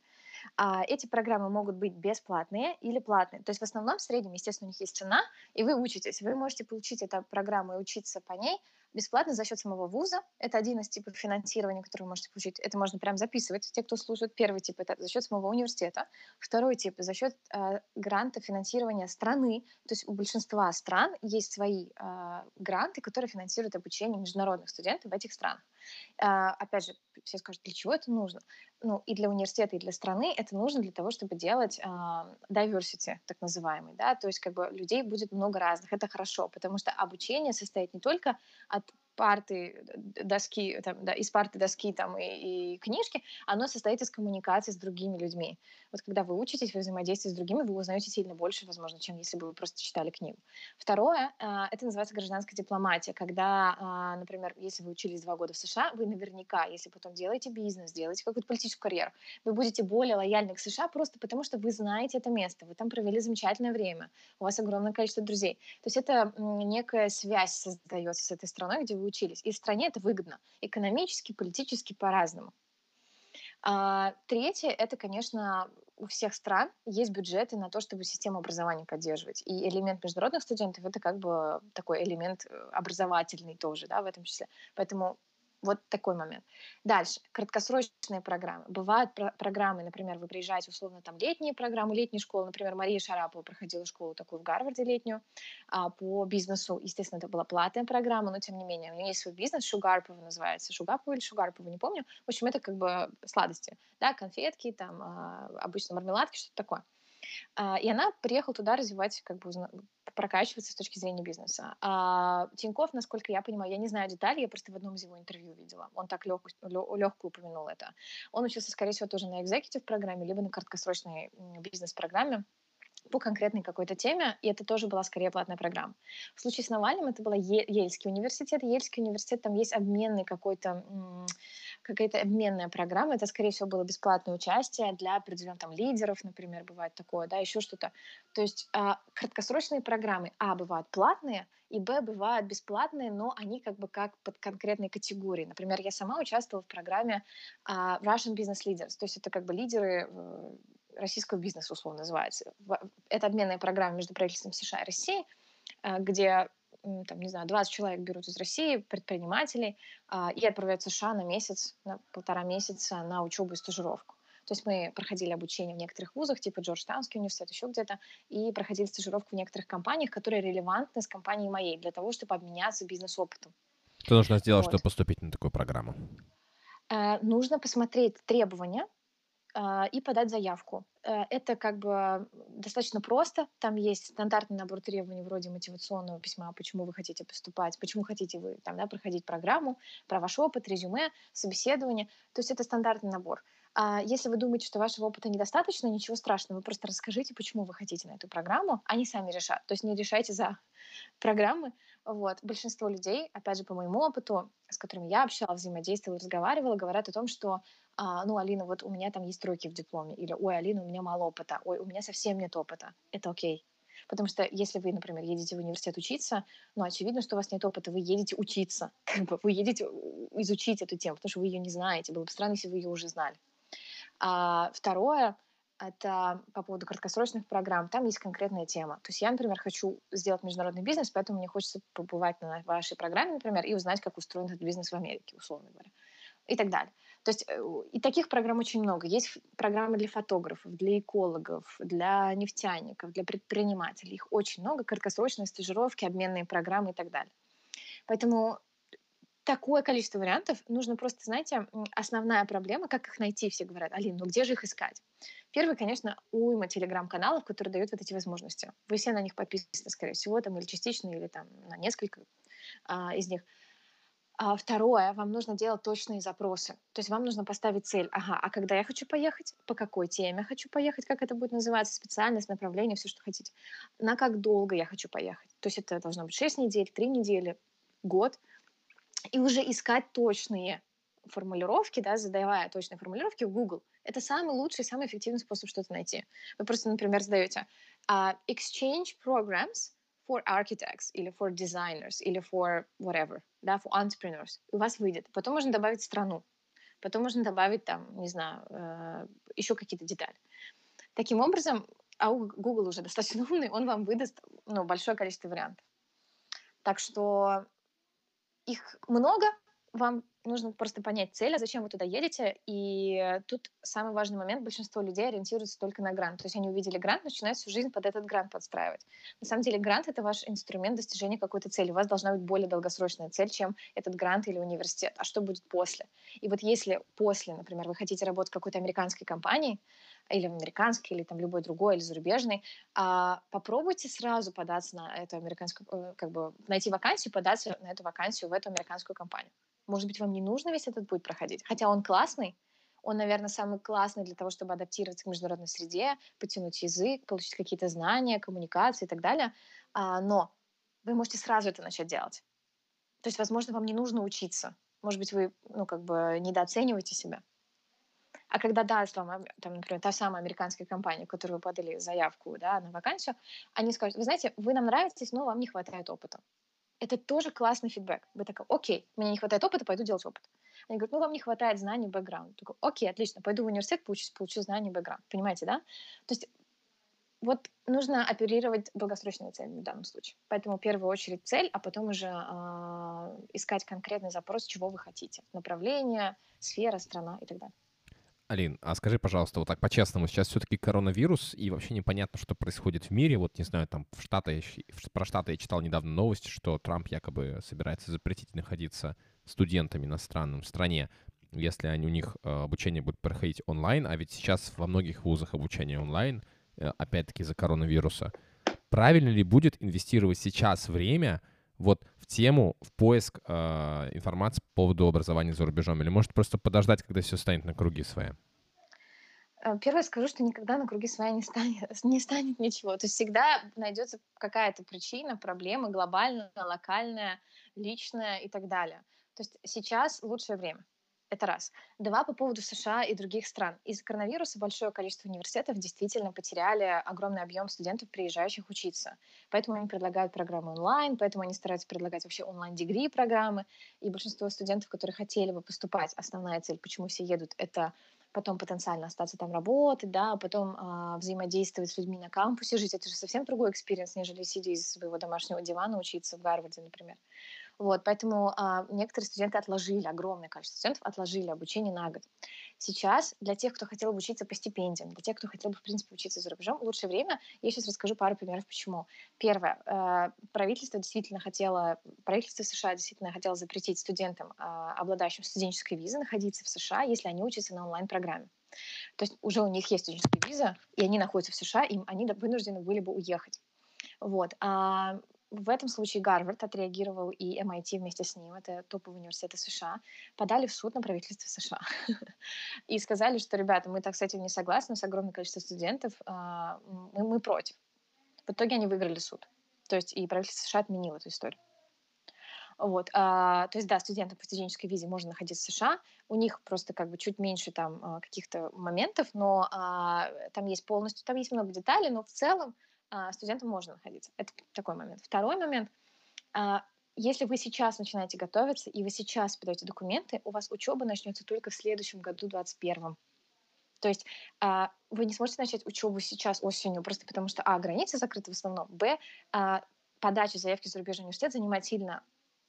А эти программы могут быть бесплатные или платные. То есть в основном в среднем, естественно, у них есть цена, и вы учитесь. Вы можете получить эту программу и учиться по ней бесплатно за счет самого вуза. Это один из типов финансирования, который вы можете получить. Это можно прям записывать, те, кто слушает. Первый тип — это за счет самого университета. Второй тип — за счет э, гранта финансирования страны. То есть у большинства стран есть свои э, гранты, которые финансируют обучение международных студентов в этих странах. Э, опять же, все скажут, для чего это нужно? Ну, и для университета, и для страны это нужно для того, чтобы делать diversity, так называемый, да, то есть как бы людей будет много разных, это хорошо, потому что обучение состоит не только от парты, доски, там, да, из парты, доски там, и, и книжки, оно состоит из коммуникации с другими людьми. Вот когда вы учитесь, вы взаимодействуете с другими, вы узнаете сильно больше, возможно, чем если бы вы просто читали книгу. Второе, а, это называется гражданская дипломатия, когда, а, например, если вы учились два года в США, вы наверняка, если потом делаете бизнес, делаете какую-то политическую карьеру, вы будете более лояльны к США просто потому, что вы знаете это место, вы там провели замечательное время, у вас огромное количество друзей. То есть это некая связь создается с этой страной, где вы учились. И стране это выгодно. Экономически, политически, по-разному. А, третье — это, конечно, у всех стран есть бюджеты на то, чтобы систему образования поддерживать. И элемент международных студентов — это как бы такой элемент э, образовательный тоже, да, в этом числе. Поэтому вот такой момент. Дальше. Краткосрочные программы. Бывают про- программы, например, вы приезжаете, условно, там летние программы, летние школы. Например, Мария Шарапова проходила школу такую в Гарварде летнюю а, по бизнесу. Естественно, это была платная программа, но тем не менее. У нее есть свой бизнес, Шугарпова называется. Шугарпова или Шугарпова, не помню. В общем, это как бы сладости. Да, конфетки, там, а, обычно мармеладки, что-то такое. А, и она приехала туда развивать, как бы прокачиваться с точки зрения бизнеса. А Тиньков, насколько я понимаю, я не знаю деталей, я просто в одном из его интервью видела. Он так лег, легко упомянул это. Он учился, скорее всего, тоже на экзекутив программе, либо на краткосрочной бизнес-программе по конкретной какой-то теме, и это тоже была скорее платная программа. В случае с Навальным это был Ельский университет. Ельский университет, там есть обменный какой-то какая-то обменная программа. Это, скорее всего, было бесплатное участие для определенных там лидеров, например, бывает такое, да, еще что-то. То есть а, краткосрочные программы, а, бывают платные, и, б, бывают бесплатные, но они как бы как под конкретной категорией. Например, я сама участвовала в программе а, Russian Business Leaders, то есть это как бы лидеры э, российского бизнеса, условно называется. Это обменная программа между правительством США и Россией, а, где там, не знаю, 20 человек берут из России, предпринимателей, а, и отправляют в США на месяц, на полтора месяца на учебу и стажировку. То есть мы проходили обучение в некоторых вузах, типа Джорджтаунский университет, еще где-то, и проходили стажировку в некоторых компаниях, которые релевантны с компанией моей, для того, чтобы обменяться бизнес-опытом. Что нужно сделать, вот. чтобы поступить на такую программу? Э, нужно посмотреть требования, и подать заявку. Э, это как бы достаточно просто. Там есть стандартный набор требований вроде мотивационного письма, почему вы хотите поступать, почему хотите вы там, да, проходить программу, про ваш опыт, резюме, собеседование. То есть это стандартный набор. А если вы думаете, что вашего опыта недостаточно, ничего страшного, вы просто расскажите, почему вы хотите на эту программу, они сами решат. То есть не решайте за программы. Вот. Большинство людей, опять же, по моему опыту, с которыми я общалась, взаимодействовала, разговаривала, говорят о том, что а, ну, Алина, вот у меня там есть тройки в дипломе, или, ой, Алина, у меня мало опыта, ой, у меня совсем нет опыта. Это окей. Потому что если вы, например, едете в университет учиться, ну, очевидно, что у вас нет опыта, вы едете учиться, как бы вы едете изучить эту тему, потому что вы ее не знаете. Было бы странно, если вы ее уже знали. А второе, это по поводу краткосрочных программ. Там есть конкретная тема. То есть я, например, хочу сделать международный бизнес, поэтому мне хочется побывать на вашей программе, например, и узнать, как устроен этот бизнес в Америке, условно говоря. и так далее. То есть э, и таких программ очень много. Есть программы для фотографов, для экологов, для нефтяников, для предпринимателей. Их очень много. Краткосрочные стажировки, обменные программы и так далее. Поэтому такое количество вариантов. Нужно просто, знаете, основная проблема, как их найти, все говорят, Алин, ну где же их искать? Первый, конечно, уйма телеграм-каналов, которые дают вот эти возможности. Вы все на них подписаны, скорее всего, там или частично, или там на несколько а, из них. А второе, вам нужно делать точные запросы. То есть вам нужно поставить цель. Ага, а когда я хочу поехать? По какой теме хочу поехать? Как это будет называться? Специальность, направление, все, что хотите. На как долго я хочу поехать? То есть это должно быть 6 недель, 3 недели, год – и уже искать точные формулировки, да, задавая точные формулировки в Google. Это самый лучший, самый эффективный способ что-то найти. Вы просто, например, задаете uh, exchange programs for architects или for designers или for whatever, да, for entrepreneurs. И у вас выйдет. Потом можно добавить страну. Потом можно добавить там, не знаю, э, еще какие-то детали. Таким образом, а Google уже достаточно умный, он вам выдаст ну, большое количество вариантов. Так что их много, вам нужно просто понять цель, а зачем вы туда едете. И тут самый важный момент, большинство людей ориентируются только на грант. То есть они увидели грант, начинают всю жизнь под этот грант подстраивать. На самом деле грант — это ваш инструмент достижения какой-то цели. У вас должна быть более долгосрочная цель, чем этот грант или университет. А что будет после? И вот если после, например, вы хотите работать в какой-то американской компании, или американский, или там любой другой, или зарубежный, а, попробуйте сразу податься на эту американскую, э, как бы найти вакансию, податься на эту вакансию в эту американскую компанию. Может быть, вам не нужно весь этот путь проходить, хотя он классный, он, наверное, самый классный для того, чтобы адаптироваться к международной среде, потянуть язык, получить какие-то знания, коммуникации и так далее. А, но вы можете сразу это начать делать. То есть, возможно, вам не нужно учиться. Может быть, вы, ну, как бы недооцениваете себя. А когда даст вам, там, например, та самая американская компания, которую вы подали заявку да, на вакансию, они скажут, вы знаете, вы нам нравитесь, но вам не хватает опыта. Это тоже классный фидбэк. Вы такой, окей, мне не хватает опыта, пойду делать опыт. Они говорят, ну, вам не хватает знаний, бэкграунд. Такой, окей, отлично, пойду в университет, получу, получу знания, бэкграунд. Понимаете, да? То есть вот нужно оперировать долгосрочными целями в данном случае. Поэтому в первую очередь цель, а потом уже э, искать конкретный запрос, чего вы хотите. Направление, сфера, страна и так далее. Алин, а скажи, пожалуйста, вот так по-честному, сейчас все-таки коронавирус, и вообще непонятно, что происходит в мире. Вот, не знаю, там в Штаты, про Штаты я читал недавно новость, что Трамп якобы собирается запретить находиться студентам иностранным в стране, если они, у них э, обучение будет проходить онлайн, а ведь сейчас во многих вузах обучение онлайн, э, опять-таки из-за коронавируса. Правильно ли будет инвестировать сейчас время вот в тему, в поиск э, информации по поводу образования за рубежом? Или может просто подождать, когда все станет на круги свои? Э, первое скажу, что никогда на круги своя не станет, не станет ничего. То есть всегда найдется какая-то причина, проблема глобальная, локальная, личная и так далее. То есть сейчас лучшее время. Это раз. Два, по поводу США и других стран. Из-за коронавируса большое количество университетов действительно потеряли огромный объем студентов, приезжающих учиться. Поэтому они предлагают программы онлайн, поэтому они стараются предлагать вообще онлайн- degree программы. И большинство студентов, которые хотели бы поступать, основная цель, почему все едут, это потом потенциально остаться там работать, да, потом э, взаимодействовать с людьми на кампусе, жить. Это же совсем другой experience, нежели сидя из своего домашнего дивана учиться в Гарварде, например. Вот, поэтому а, некоторые студенты отложили, огромное количество студентов отложили обучение на год. Сейчас для тех, кто хотел бы учиться по стипендиям, для тех, кто хотел бы, в принципе, учиться за рубежом, лучшее время. Я сейчас расскажу пару примеров, почему. Первое. Э, правительство действительно хотело, правительство США действительно хотело запретить студентам, э, обладающим студенческой визой, находиться в США, если они учатся на онлайн-программе. То есть уже у них есть студенческая виза, и они находятся в США, и они вынуждены были бы уехать. Вот. А в этом случае Гарвард отреагировал и MIT вместе с ним, это топовые университеты США, подали в суд на правительство США и сказали, что, ребята, мы так с этим не согласны, с огромным количеством студентов, а, мы, мы против. В итоге они выиграли суд. То есть и правительство США отменило эту историю. Вот, а, то есть, да, студентам по студенческой визе можно находиться в США, у них просто как бы чуть меньше там а, каких-то моментов, но а, там есть полностью, там есть много деталей, но в целом студентам можно находиться. Это такой момент. Второй момент. А, если вы сейчас начинаете готовиться, и вы сейчас подаете документы, у вас учеба начнется только в следующем году, 2021. То есть а, вы не сможете начать учебу сейчас осенью, просто потому что, а, границы закрыты в основном, б, подача заявки в зарубежный университет занимает сильно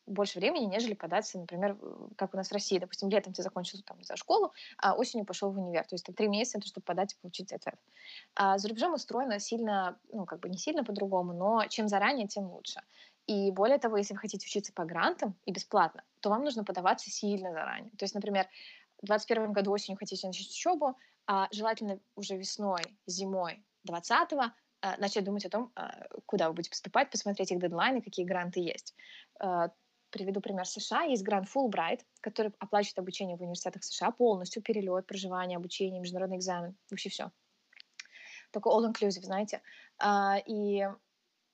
больше времени, нежели податься, например, как у нас в России. Допустим, летом ты закончил там, за школу, а осенью пошел в универ. То есть там три месяца, чтобы подать и получить ответ. А за рубежом устроено сильно, ну, как бы не сильно по-другому, но чем заранее, тем лучше. И более того, если вы хотите учиться по грантам и бесплатно, то вам нужно подаваться сильно заранее. То есть, например, в 2021 году осенью хотите начать учебу, а желательно уже весной, зимой 20-го э, начать думать о том, э, куда вы будете поступать, посмотреть их дедлайны, какие гранты есть. Приведу пример США. Есть грант Fulbright, который оплачивает обучение в университетах США полностью, перелет, проживание, обучение, международный экзамен, вообще все. Такой all-inclusive, знаете. И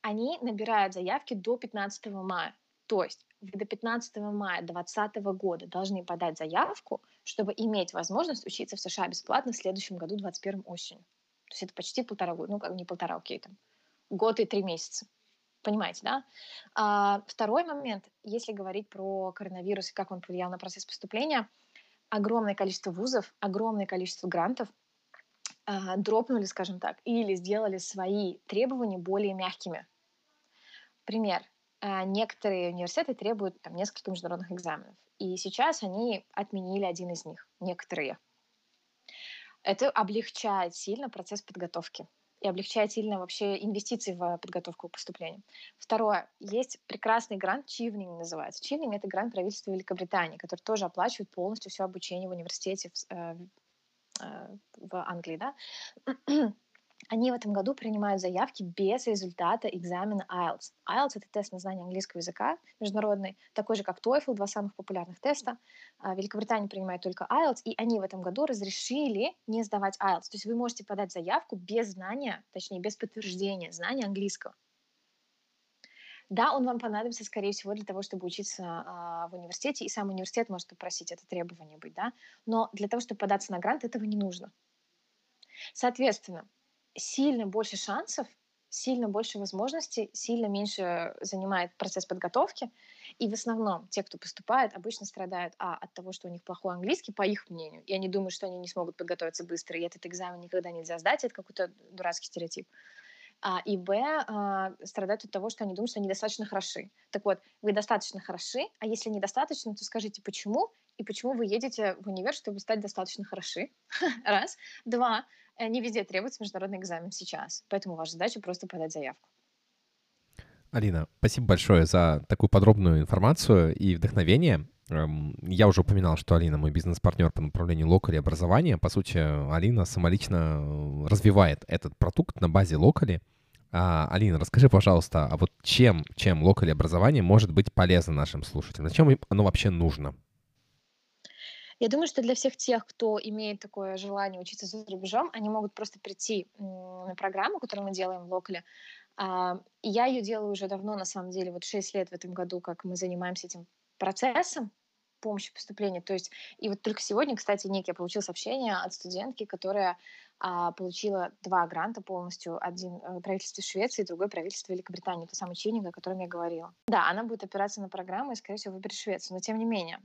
они набирают заявки до 15 мая. То есть вы до 15 мая 2020 года должны подать заявку, чтобы иметь возможность учиться в США бесплатно в следующем году, 21 осенью. То есть это почти полтора года, ну, как не полтора, окей, там, год и три месяца. Понимаете, да? А, второй момент, если говорить про коронавирус и как он повлиял на процесс поступления, огромное количество вузов, огромное количество грантов а, дропнули, скажем так, или сделали свои требования более мягкими. Пример. А, некоторые университеты требуют там, несколько международных экзаменов. И сейчас они отменили один из них, некоторые. Это облегчает сильно процесс подготовки и облегчает сильно вообще инвестиции в подготовку к поступлению. Второе. Есть прекрасный грант, Чивнинг называется. Чивнинг — это грант правительства Великобритании, который тоже оплачивает полностью все обучение в университете в, э, э, в Англии. Да? Они в этом году принимают заявки без результата экзамена IELTS. IELTS — это тест на знание английского языка международный, такой же, как TOEFL, два самых популярных теста. А, Великобритания принимает только IELTS, и они в этом году разрешили не сдавать IELTS. То есть вы можете подать заявку без знания, точнее, без подтверждения знания английского. Да, он вам понадобится, скорее всего, для того, чтобы учиться а, в университете, и сам университет может попросить это требование быть, да, но для того, чтобы податься на грант, этого не нужно. Соответственно, сильно больше шансов, сильно больше возможностей, сильно меньше занимает процесс подготовки. И в основном те, кто поступает, обычно страдают, а, от того, что у них плохой английский, по их мнению, и они думают, что они не смогут подготовиться быстро, и этот экзамен никогда нельзя сдать, это какой-то дурацкий стереотип. А, и Б, а, страдают от того, что они думают, что они достаточно хороши. Так вот, вы достаточно хороши, а если недостаточно, то скажите, почему, и почему вы едете в универ, чтобы стать достаточно хороши. Раз. Два. Э, не везде требуется международный экзамен сейчас, поэтому ваша задача просто подать заявку. Алина, спасибо большое за такую подробную информацию и вдохновение. Эм, я уже упоминал, что Алина мой бизнес-партнер по направлению локали образования. По сути, Алина самолично э, развивает этот продукт на базе локали. А, Алина, расскажи, пожалуйста, а вот чем, чем локали образование может быть полезно нашим слушателям? Зачем оно вообще нужно? Я думаю, что для всех тех, кто имеет такое желание учиться за рубежом, они могут просто прийти на программу, которую мы делаем в Локале. А, я ее делаю уже давно, на самом деле, вот 6 лет в этом году, как мы занимаемся этим процессом помощи поступления. То есть, и вот только сегодня, кстати, Ник, я получил сообщение от студентки, которая а, получила два гранта полностью. Один э, правительство Швеции, другой правительство Великобритании. Это самый чиник, о котором я говорила. Да, она будет опираться на программу и, скорее всего, выберет Швецию. Но, тем не менее,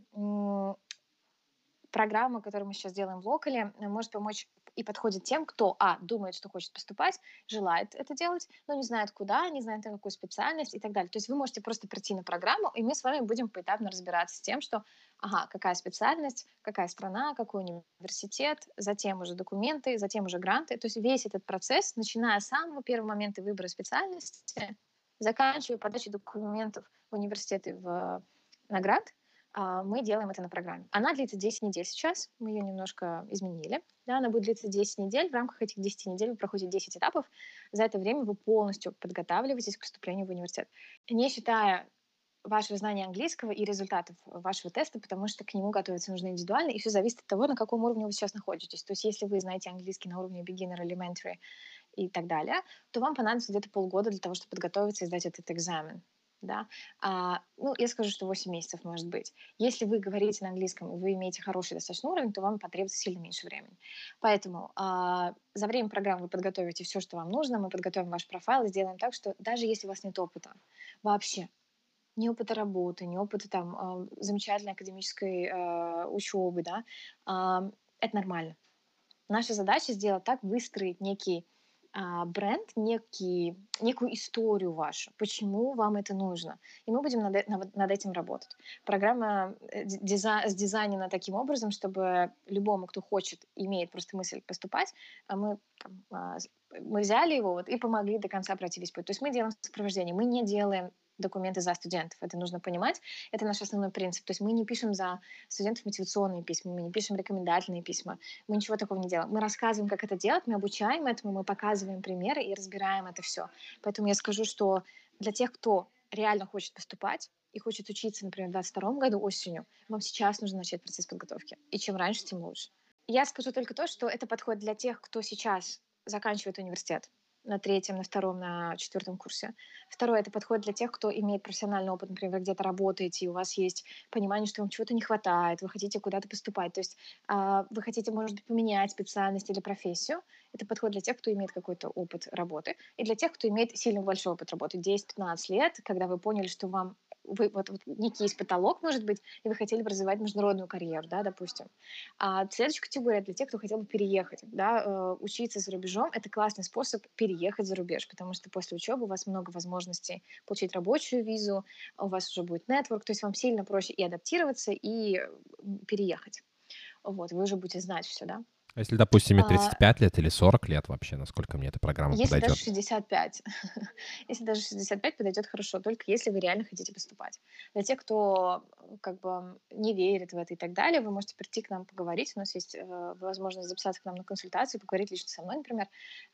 программа, которую мы сейчас делаем в локале, э, может помочь и подходит тем, кто, а, думает, что хочет поступать, желает это делать, но не знает куда, не знает на какую специальность и так далее. То есть вы можете просто прийти на программу, и мы с вами будем поэтапно разбираться с тем, что, ага, какая специальность, какая страна, какой университет, затем уже документы, затем уже гранты. То есть весь этот процесс, начиная с самого первого момента выбора специальности, заканчивая подачей документов в университеты в наград, а, мы делаем это на программе. Она длится 10 недель сейчас, мы ее немножко изменили. Да, она будет длиться 10 недель. В рамках этих 10 недель вы проходите 10 этапов. За это время вы полностью подготавливаетесь к поступлению в университет. Не считая вашего знания английского и результатов вашего теста, потому что к нему готовиться нужно индивидуально, и все зависит от того, на каком уровне вы сейчас находитесь. То есть если вы знаете английский на уровне beginner, elementary и так далее, то вам понадобится где-то полгода для того, чтобы подготовиться и сдать этот экзамен да, а, ну, я скажу, что 8 месяцев может быть. Если вы говорите на английском, и вы имеете хороший достаточно уровень, то вам потребуется сильно меньше времени. Поэтому а, за время программы вы подготовите все, что вам нужно, мы подготовим ваш профайл и сделаем так, что даже если у вас нет опыта вообще, ни опыта работы, ни опыта там а, замечательной академической а, учебы, да, а, это нормально. Наша задача сделать так, выстроить некий а, бренд, некий, некую историю вашу, почему вам это нужно. И мы будем над, э, над этим работать. Программа э, дизай, сдизайнена таким образом, чтобы любому, кто хочет, имеет просто мысль поступать, а мы, а, мы взяли его вот, и помогли до конца пройти весь путь. То есть мы делаем сопровождение, мы не делаем документы за студентов. Это нужно понимать. Это наш основной принцип. То есть мы не пишем за студентов мотивационные письма, мы не пишем рекомендательные письма, мы ничего такого не делаем. Мы рассказываем, как это делать, мы обучаем этому, мы показываем примеры и разбираем это все. Поэтому я скажу, что для тех, кто реально хочет поступать и хочет учиться, например, в 2022 году осенью, вам сейчас нужно начать процесс подготовки. И чем раньше, тем лучше. Я скажу только то, что это подходит для тех, кто сейчас заканчивает университет на третьем, на втором, на четвертом курсе. Второе, это подходит для тех, кто имеет профессиональный опыт, например, вы где-то работаете, и у вас есть понимание, что вам чего-то не хватает, вы хотите куда-то поступать, то есть э, вы хотите, может быть, поменять специальность или профессию. Это подходит для тех, кто имеет какой-то опыт работы, и для тех, кто имеет сильно большой опыт работы, 10-15 лет, когда вы поняли, что вам вы, вот, вот некий есть потолок, может быть, и вы хотели бы развивать международную карьеру, да, допустим. А следующая категория для тех, кто хотел бы переехать, да, э, учиться за рубежом, это классный способ переехать за рубеж, потому что после учебы у вас много возможностей получить рабочую визу, у вас уже будет нетворк, то есть вам сильно проще и адаптироваться, и переехать. Вот, вы уже будете знать все, да. А если, допустим, мне 35 а, лет или 40 лет вообще, насколько мне эта программа если подойдет? Если даже 65. если даже 65 подойдет хорошо, только если вы реально хотите поступать. Для тех, кто как бы не верит в это и так далее, вы можете прийти к нам поговорить. У нас есть э, возможность записаться к нам на консультацию, поговорить лично со мной, например.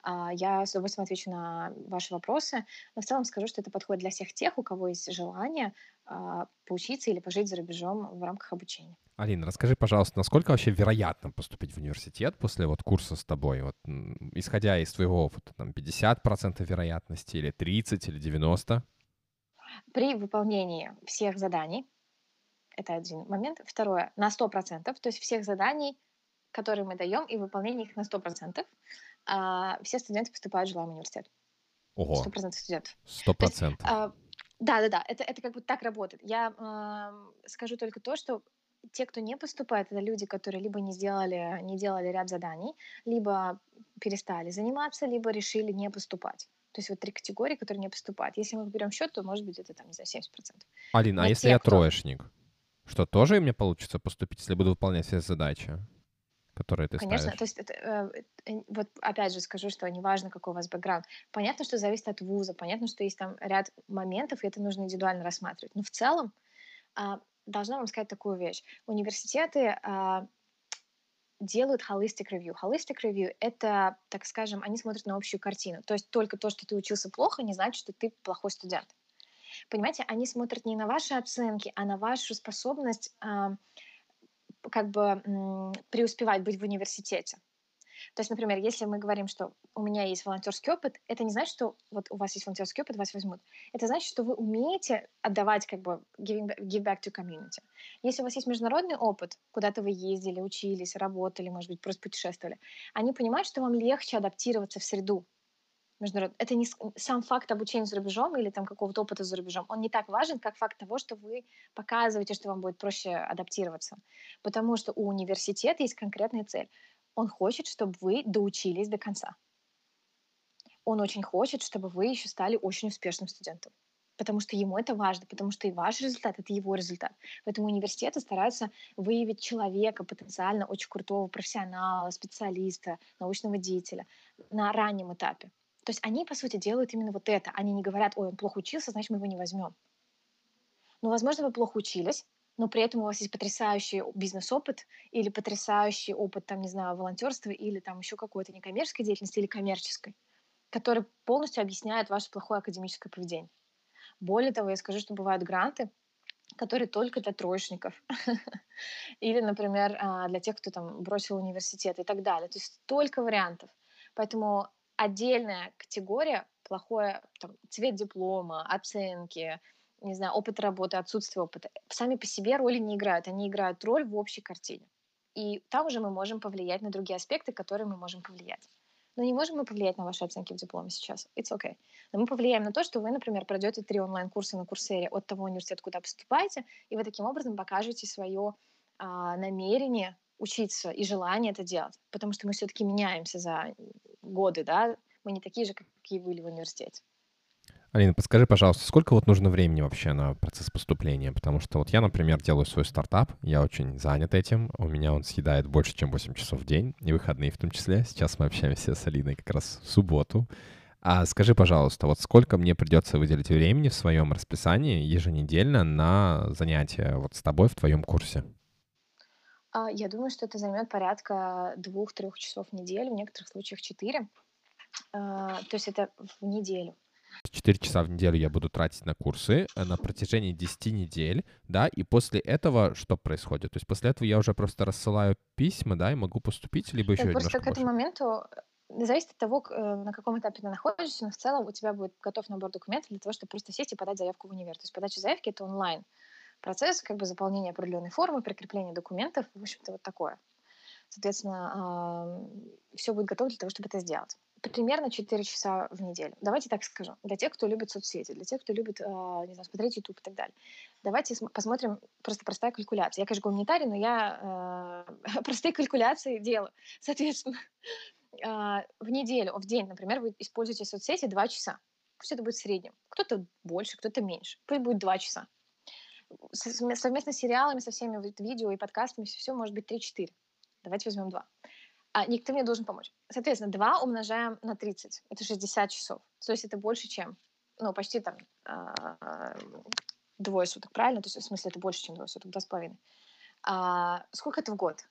Э, я с удовольствием отвечу на ваши вопросы. Но в целом скажу, что это подходит для всех тех, у кого есть желание э, поучиться или пожить за рубежом в рамках обучения. Алина, расскажи, пожалуйста, насколько вообще вероятно поступить в университет после вот курса с тобой? Вот, исходя из твоего опыта, там 50% вероятности или 30 или 90? При выполнении всех заданий, это один момент. Второе, на 100%, то есть всех заданий, которые мы даем, и выполнение их на 100%, а, все студенты поступают в желаемый университет. Ого. 100% студентов. 100%. А, да, да, да, это, это как бы так работает. Я э, скажу только то, что те, кто не поступает, это люди, которые либо не сделали, не делали ряд заданий, либо перестали заниматься, либо решили не поступать. То есть вот три категории, которые не поступают. Если мы берем счет, то может быть это там, не знаю, 70%. Алина, а если те, я кто... троечник? Что, тоже мне получится поступить, если буду выполнять все задачи, которые ты Конечно, ставишь? то есть это, э, э, вот опять же скажу, что неважно, какой у вас бэкграунд. Понятно, что зависит от вуза, понятно, что есть там ряд моментов, и это нужно индивидуально рассматривать. Но в целом а, должна вам сказать такую вещь. Университеты а, делают holistic review. Holistic review — это, так скажем, они смотрят на общую картину. То есть только то, что ты учился плохо, не значит, что ты плохой студент. Понимаете, они смотрят не на ваши оценки, а на вашу способность а, как бы преуспевать, быть в университете. То есть, например, если мы говорим, что у меня есть волонтерский опыт, это не значит, что вот у вас есть волонтерский опыт, вас возьмут. Это значит, что вы умеете отдавать как бы giving, give back to community. Если у вас есть международный опыт, куда-то вы ездили, учились, работали, может быть, просто путешествовали, они понимают, что вам легче адаптироваться в среду, международный. Это не сам факт обучения за рубежом или там какого-то опыта за рубежом. Он не так важен, как факт того, что вы показываете, что вам будет проще адаптироваться. Потому что у университета есть конкретная цель. Он хочет, чтобы вы доучились до конца. Он очень хочет, чтобы вы еще стали очень успешным студентом. Потому что ему это важно, потому что и ваш результат — это его результат. Поэтому университеты стараются выявить человека, потенциально очень крутого профессионала, специалиста, научного деятеля на раннем этапе. То есть они, по сути, делают именно вот это. Они не говорят, ой, он плохо учился, значит, мы его не возьмем. Но, возможно, вы плохо учились, но при этом у вас есть потрясающий бизнес-опыт или потрясающий опыт, там, не знаю, волонтерства или там еще какой-то некоммерческой деятельности или коммерческой, который полностью объясняет ваше плохое академическое поведение. Более того, я скажу, что бывают гранты, которые только для троечников. Или, например, а, для тех, кто там бросил университет и так далее. То есть столько вариантов. Поэтому отдельная категория плохое там, цвет диплома, оценки, не знаю, опыт работы, отсутствие опыта, сами по себе роли не играют, они играют роль в общей картине. И там уже мы можем повлиять на другие аспекты, которые мы можем повлиять. Но не можем мы повлиять на ваши оценки в дипломе сейчас. It's okay. Но мы повлияем на то, что вы, например, пройдете три онлайн-курса на курсере от того университета, куда поступаете, и вы таким образом покажете свое а, намерение учиться и желание это делать. Потому что мы все-таки меняемся за годы, да, Мы не такие же, какие были в университете. Алина, подскажи, пожалуйста, сколько вот нужно времени вообще на процесс поступления? Потому что вот я, например, делаю свой стартап, я очень занят этим, у меня он съедает больше, чем 8 часов в день, и выходные в том числе. Сейчас мы общаемся с Алиной как раз в субботу. А скажи, пожалуйста, вот сколько мне придется выделить времени в своем расписании еженедельно на занятия вот с тобой в твоем курсе? А, я думаю, что это займет порядка двух-трех часов в неделю, в некоторых случаях четыре. А, то есть это в неделю. 4 часа в неделю я буду тратить на курсы э, на протяжении 10 недель, да, и после этого что происходит? То есть после этого я уже просто рассылаю письма, да, и могу поступить, либо еще Просто к этому больше? моменту э, зависит от того, э, на каком этапе ты находишься, но в целом у тебя будет готов набор документов для того, чтобы просто сесть и подать заявку в универ. То есть подача заявки— это онлайн процесс, как бы заполнение определенной формы, прикрепление документов, в общем-то, вот такое. Соответственно, все будет готово для того, чтобы это сделать примерно 4 часа в неделю. Давайте так скажу. Для тех, кто любит соцсети, для тех, кто любит, а, не знаю, смотреть YouTube и так далее. Давайте посмотрим просто простая калькуляция. Я, конечно, гуманитарий, но я э, простые калькуляции делаю. Соответственно, в неделю, в день, например, вы используете соцсети 2 часа. Пусть это будет в среднем. Кто-то больше, кто-то меньше. Пусть будет 2 часа. Совместно с сериалами, со всеми видео и подкастами, все может быть 3-4. Давайте возьмем 2 а никто мне должен помочь. Соответственно, 2 умножаем на 30. Это 60 часов. То есть это больше, чем, ну, почти там а, двое суток, правильно? То есть, в смысле, это больше, чем двое суток, два с половиной. А, сколько это в год?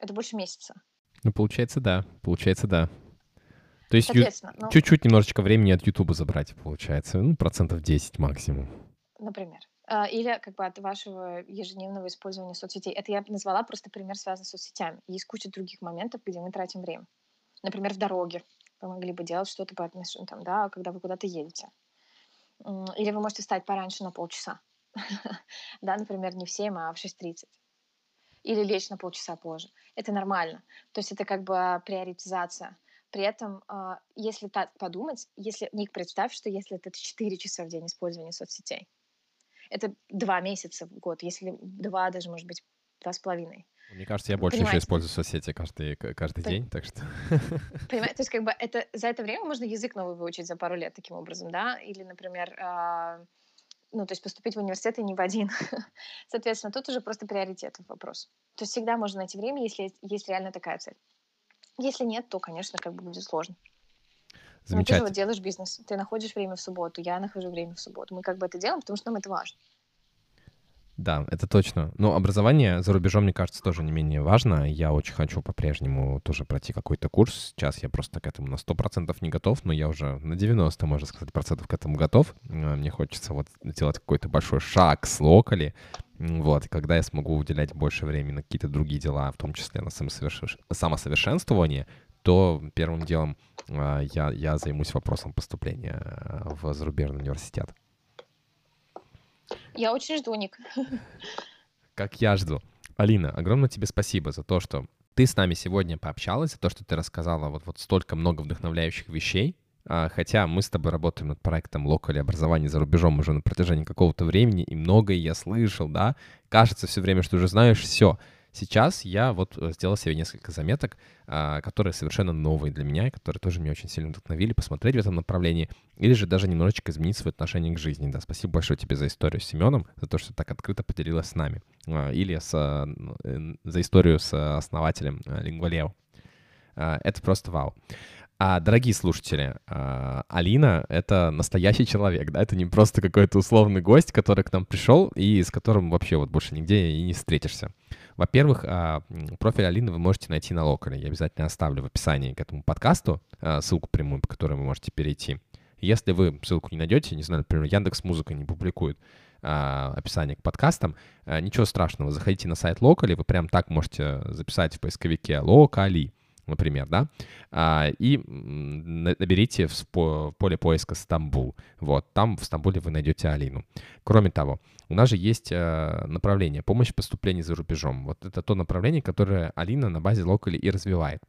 Это больше месяца. Ну, получается, да. Получается, да. То есть ю... ну, чуть-чуть немножечко времени от Ютуба забрать, получается. Ну, процентов 10 максимум. Например. А, или как бы от вашего ежедневного использования соцсетей. Это я назвала просто пример, связанный с соцсетями. Есть куча других моментов, где мы тратим время. Например, в дороге. Вы могли бы делать что-то по отношению, там, да, когда вы куда-то едете. Или вы можете встать пораньше на полчаса. да, например, не в 7, а в 6.30. Или лечь на полчаса позже. Это нормально. То есть это как бы приоритизация. При этом, а, если так подумать, если, Ник, представь, что если это 4 часа в день использования соцсетей, это два месяца в год, если два, даже, может быть, два с половиной. Мне кажется, я больше Понимаете? еще использую соцсети каждый, каждый день, так что... Понимаете, то есть как бы это, за это время можно язык новый выучить за пару лет таким образом, да? Или, например, э, ну, то есть поступить в университет и не в один. Соответственно, тут уже просто приоритетов вопрос. То есть всегда можно найти время, если есть реально такая цель. Если нет, то, конечно, как бы будет сложно. Замечательно. Ну, ты же вот делаешь бизнес, ты находишь время в субботу, я нахожу время в субботу. Мы как бы это делаем, потому что нам это важно. Да, это точно. Но образование за рубежом, мне кажется, тоже не менее важно. Я очень хочу по-прежнему тоже пройти какой-то курс. Сейчас я просто к этому на 100% не готов, но я уже на 90, можно сказать, процентов к этому готов. А, мне хочется вот сделать какой-то большой шаг с локали. Вот, и когда я смогу уделять больше времени на какие-то другие дела, в том числе на самосовершенствование, то первым делом а, я, я займусь вопросом поступления а, в зарубежный университет. Я очень жду, Ник. Как я жду. Алина, огромное тебе спасибо за то, что ты с нами сегодня пообщалась, за то, что ты рассказала вот, вот столько много вдохновляющих вещей. А, хотя мы с тобой работаем над проектом локали образования за рубежом уже на протяжении какого-то времени, и многое я слышал, да. Кажется все время, что уже знаешь все. Сейчас я вот э, сделал себе несколько заметок, а, которые совершенно новые для меня, которые тоже меня очень сильно вдохновили посмотреть в этом направлении, или же даже немножечко изменить свое отношение к жизни. Да, спасибо большое тебе за историю с Семеном, за то, что так открыто поделилась с нами. А, или с, э, за историю с основателем. А, это просто вау. А, дорогие слушатели, а, Алина — это настоящий человек, да, это не просто какой-то условный гость, который к нам пришел и с которым вообще вот больше нигде и не встретишься. Во-первых, а, профиль Алины вы можете найти на Локале. Я обязательно оставлю в описании к этому подкасту а, ссылку прямую, по которой вы можете перейти. Если вы ссылку не найдете, не знаю, например, Яндекс Музыка не публикует а, описание к подкастам, ничего страшного, заходите на сайт Локали, вы прям так можете записать в поисковике Локали, например, да, и наберите в поле поиска Стамбул. Вот, там в Стамбуле вы найдете Алину. Кроме того, у нас же есть э, направление помощь в поступлении за рубежом. Вот это то направление, которое Алина на базе Locally и развивает.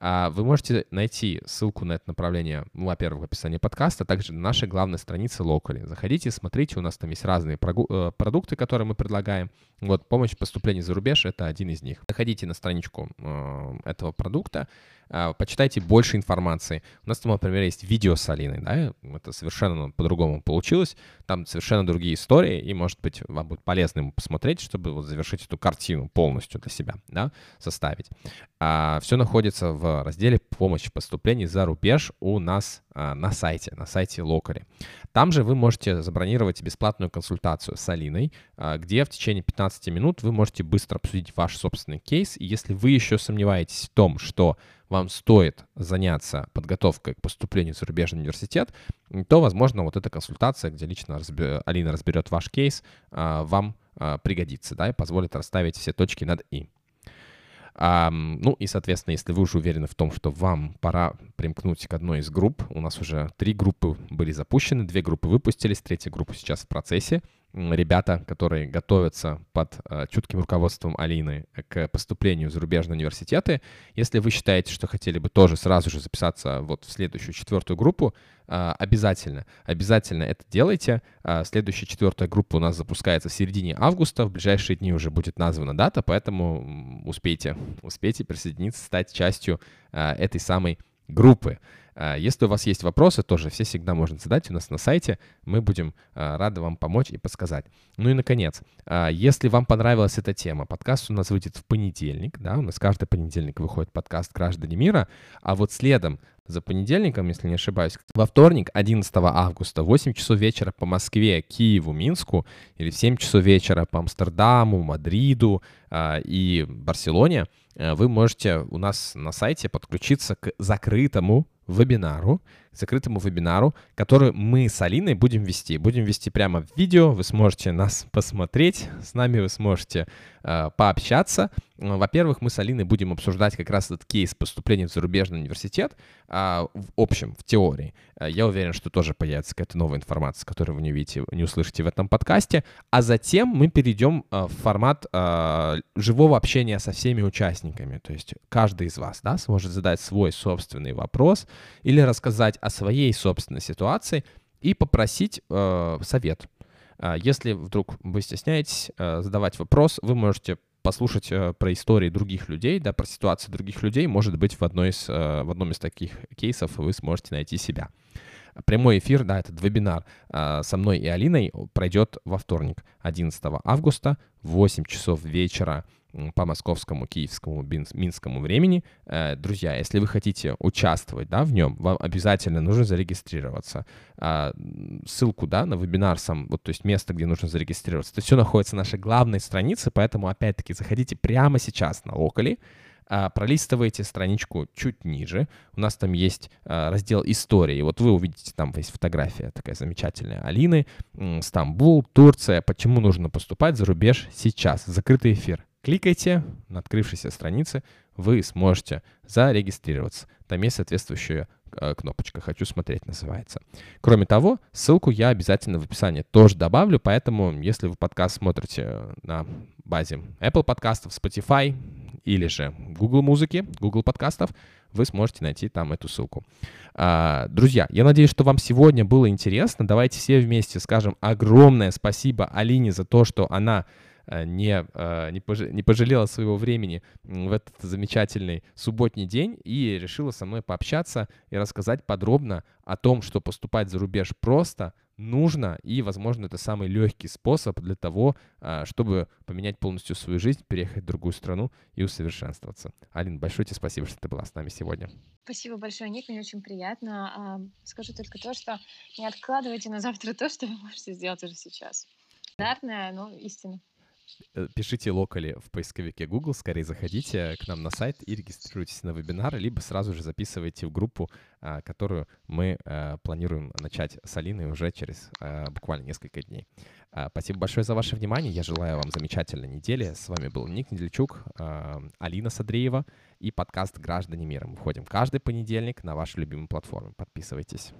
А вы можете найти ссылку на это направление, ну, во-первых, в описании подкаста, а также на нашей главной странице Locally. Заходите, смотрите, у нас там есть разные э, продукты, которые мы предлагаем. Вот помощь в поступлении за рубеж — это один из них. Заходите на страничку э, этого продукта, э, почитайте больше информации. У нас там, например, есть видео с Алиной, да, это совершенно по-другому получилось. Там совершенно другие истории, и, может быть, вам будет полезно ему посмотреть, чтобы вот завершить эту картину полностью для себя, да, составить. А, все находится в разделе «Помощь в поступлении за рубеж» у нас а, на сайте, на сайте Локари. Там же вы можете забронировать бесплатную консультацию с Алиной, а, где в течение 15 минут вы можете быстро обсудить ваш собственный кейс. И если вы еще сомневаетесь в том, что вам стоит заняться подготовкой к поступлению в зарубежный университет, то, возможно, вот эта консультация, где лично. Алина разберет ваш кейс, а, вам пригодится, да, и позволит расставить все точки над «и». А, ну и, соответственно, если вы уже уверены в том, что вам пора примкнуть к одной из групп, у нас уже три группы были запущены, две группы выпустились, третья группа сейчас в процессе, ребята, которые готовятся под э, чутким руководством Алины к поступлению в зарубежные университеты. Если вы считаете, что хотели бы тоже сразу же записаться вот в следующую четвертую группу, э, обязательно, обязательно это делайте. Э, следующая четвертая группа у нас запускается в середине августа. В ближайшие дни уже будет названа дата, поэтому успейте, успейте присоединиться, стать частью этой самой группы. А, если у вас есть вопросы, тоже все всегда можно задать у нас на сайте. Мы будем а, рады вам помочь и подсказать. Ну и, наконец, а, если вам понравилась эта тема, подкаст у нас выйдет в понедельник, да, у нас каждый понедельник выходит подкаст «Граждане мира», а вот следом за понедельником, если не ошибаюсь, во вторник, 11 августа, 8 часов вечера по Москве, Киеву, Минску, или в 7 часов вечера по Амстердаму, Мадриду э, и Барселоне, э, вы можете у нас на сайте подключиться к закрытому вебинару, закрытому вебинару, который мы с Алиной будем вести. Будем вести прямо в видео, вы сможете нас посмотреть, с нами вы сможете э, пообщаться. Во-первых, мы с Алиной будем обсуждать как раз этот кейс поступления в зарубежный университет э, в общем, в теории. Э, я уверен, что тоже появится какая-то новая информация, которую вы не увидите, не услышите в этом подкасте. А затем мы перейдем э, в формат э, живого общения со всеми участниками. То есть каждый из вас да, сможет задать свой собственный вопрос или рассказать о своей собственной ситуации и попросить э, совет. Э, если вдруг вы стесняетесь э, задавать вопрос, вы можете послушать э, про истории других людей, да, про ситуации других людей. Может быть, в, одной из, э, в одном из таких кейсов вы сможете найти себя. Прямой эфир, да, этот вебинар э, со мной и Алиной пройдет во вторник, 11 августа, в 8 часов вечера по московскому, киевскому, минскому времени. Э, друзья, если вы хотите участвовать да, в нем, вам обязательно нужно зарегистрироваться. А, ссылку да, на вебинар сам, вот, то есть место, где нужно зарегистрироваться, это все находится на нашей главной странице, поэтому, опять-таки, заходите прямо сейчас на Околи, а, пролистываете страничку чуть ниже. У нас там есть а, раздел «Истории». Вот вы увидите, там есть фотография такая замечательная Алины. Стамбул, Турция. Почему нужно поступать за рубеж сейчас? Закрытый эфир. Кликайте на открывшейся странице, вы сможете зарегистрироваться. Там есть соответствующая э, кнопочка «Хочу смотреть» называется. Кроме того, ссылку я обязательно в описании тоже добавлю, поэтому если вы подкаст смотрите на базе Apple подкастов, Spotify или же Google музыки, Google подкастов, вы сможете найти там эту ссылку. А, друзья, я надеюсь, что вам сегодня было интересно. Давайте все вместе скажем огромное спасибо Алине за то, что она не, э, не, пож, не пожалела своего времени в этот замечательный субботний день и решила со мной пообщаться и рассказать подробно о том, что поступать за рубеж просто, нужно, и, возможно, это самый легкий способ для того, э, чтобы поменять полностью свою жизнь, переехать в другую страну и усовершенствоваться. Алин, большое тебе спасибо, что ты была с нами сегодня. Спасибо большое, Ник, мне очень приятно. А, скажу только то, что не откладывайте на завтра то, что вы можете сделать уже сейчас. Стандартная, но истина. Э, пишите локали в поисковике Google, скорее заходите к нам на сайт и регистрируйтесь на вебинар, либо сразу же записывайте в группу, а, которую мы э, планируем начать с Алиной уже через э, буквально несколько дней. А, спасибо большое за ваше внимание. Я желаю вам замечательной недели. С вами был Ник Недельчук, Алина Садреева и подкаст «Граждане мира». Мы входим каждый понедельник на ваши любимые платформы. Подписывайтесь.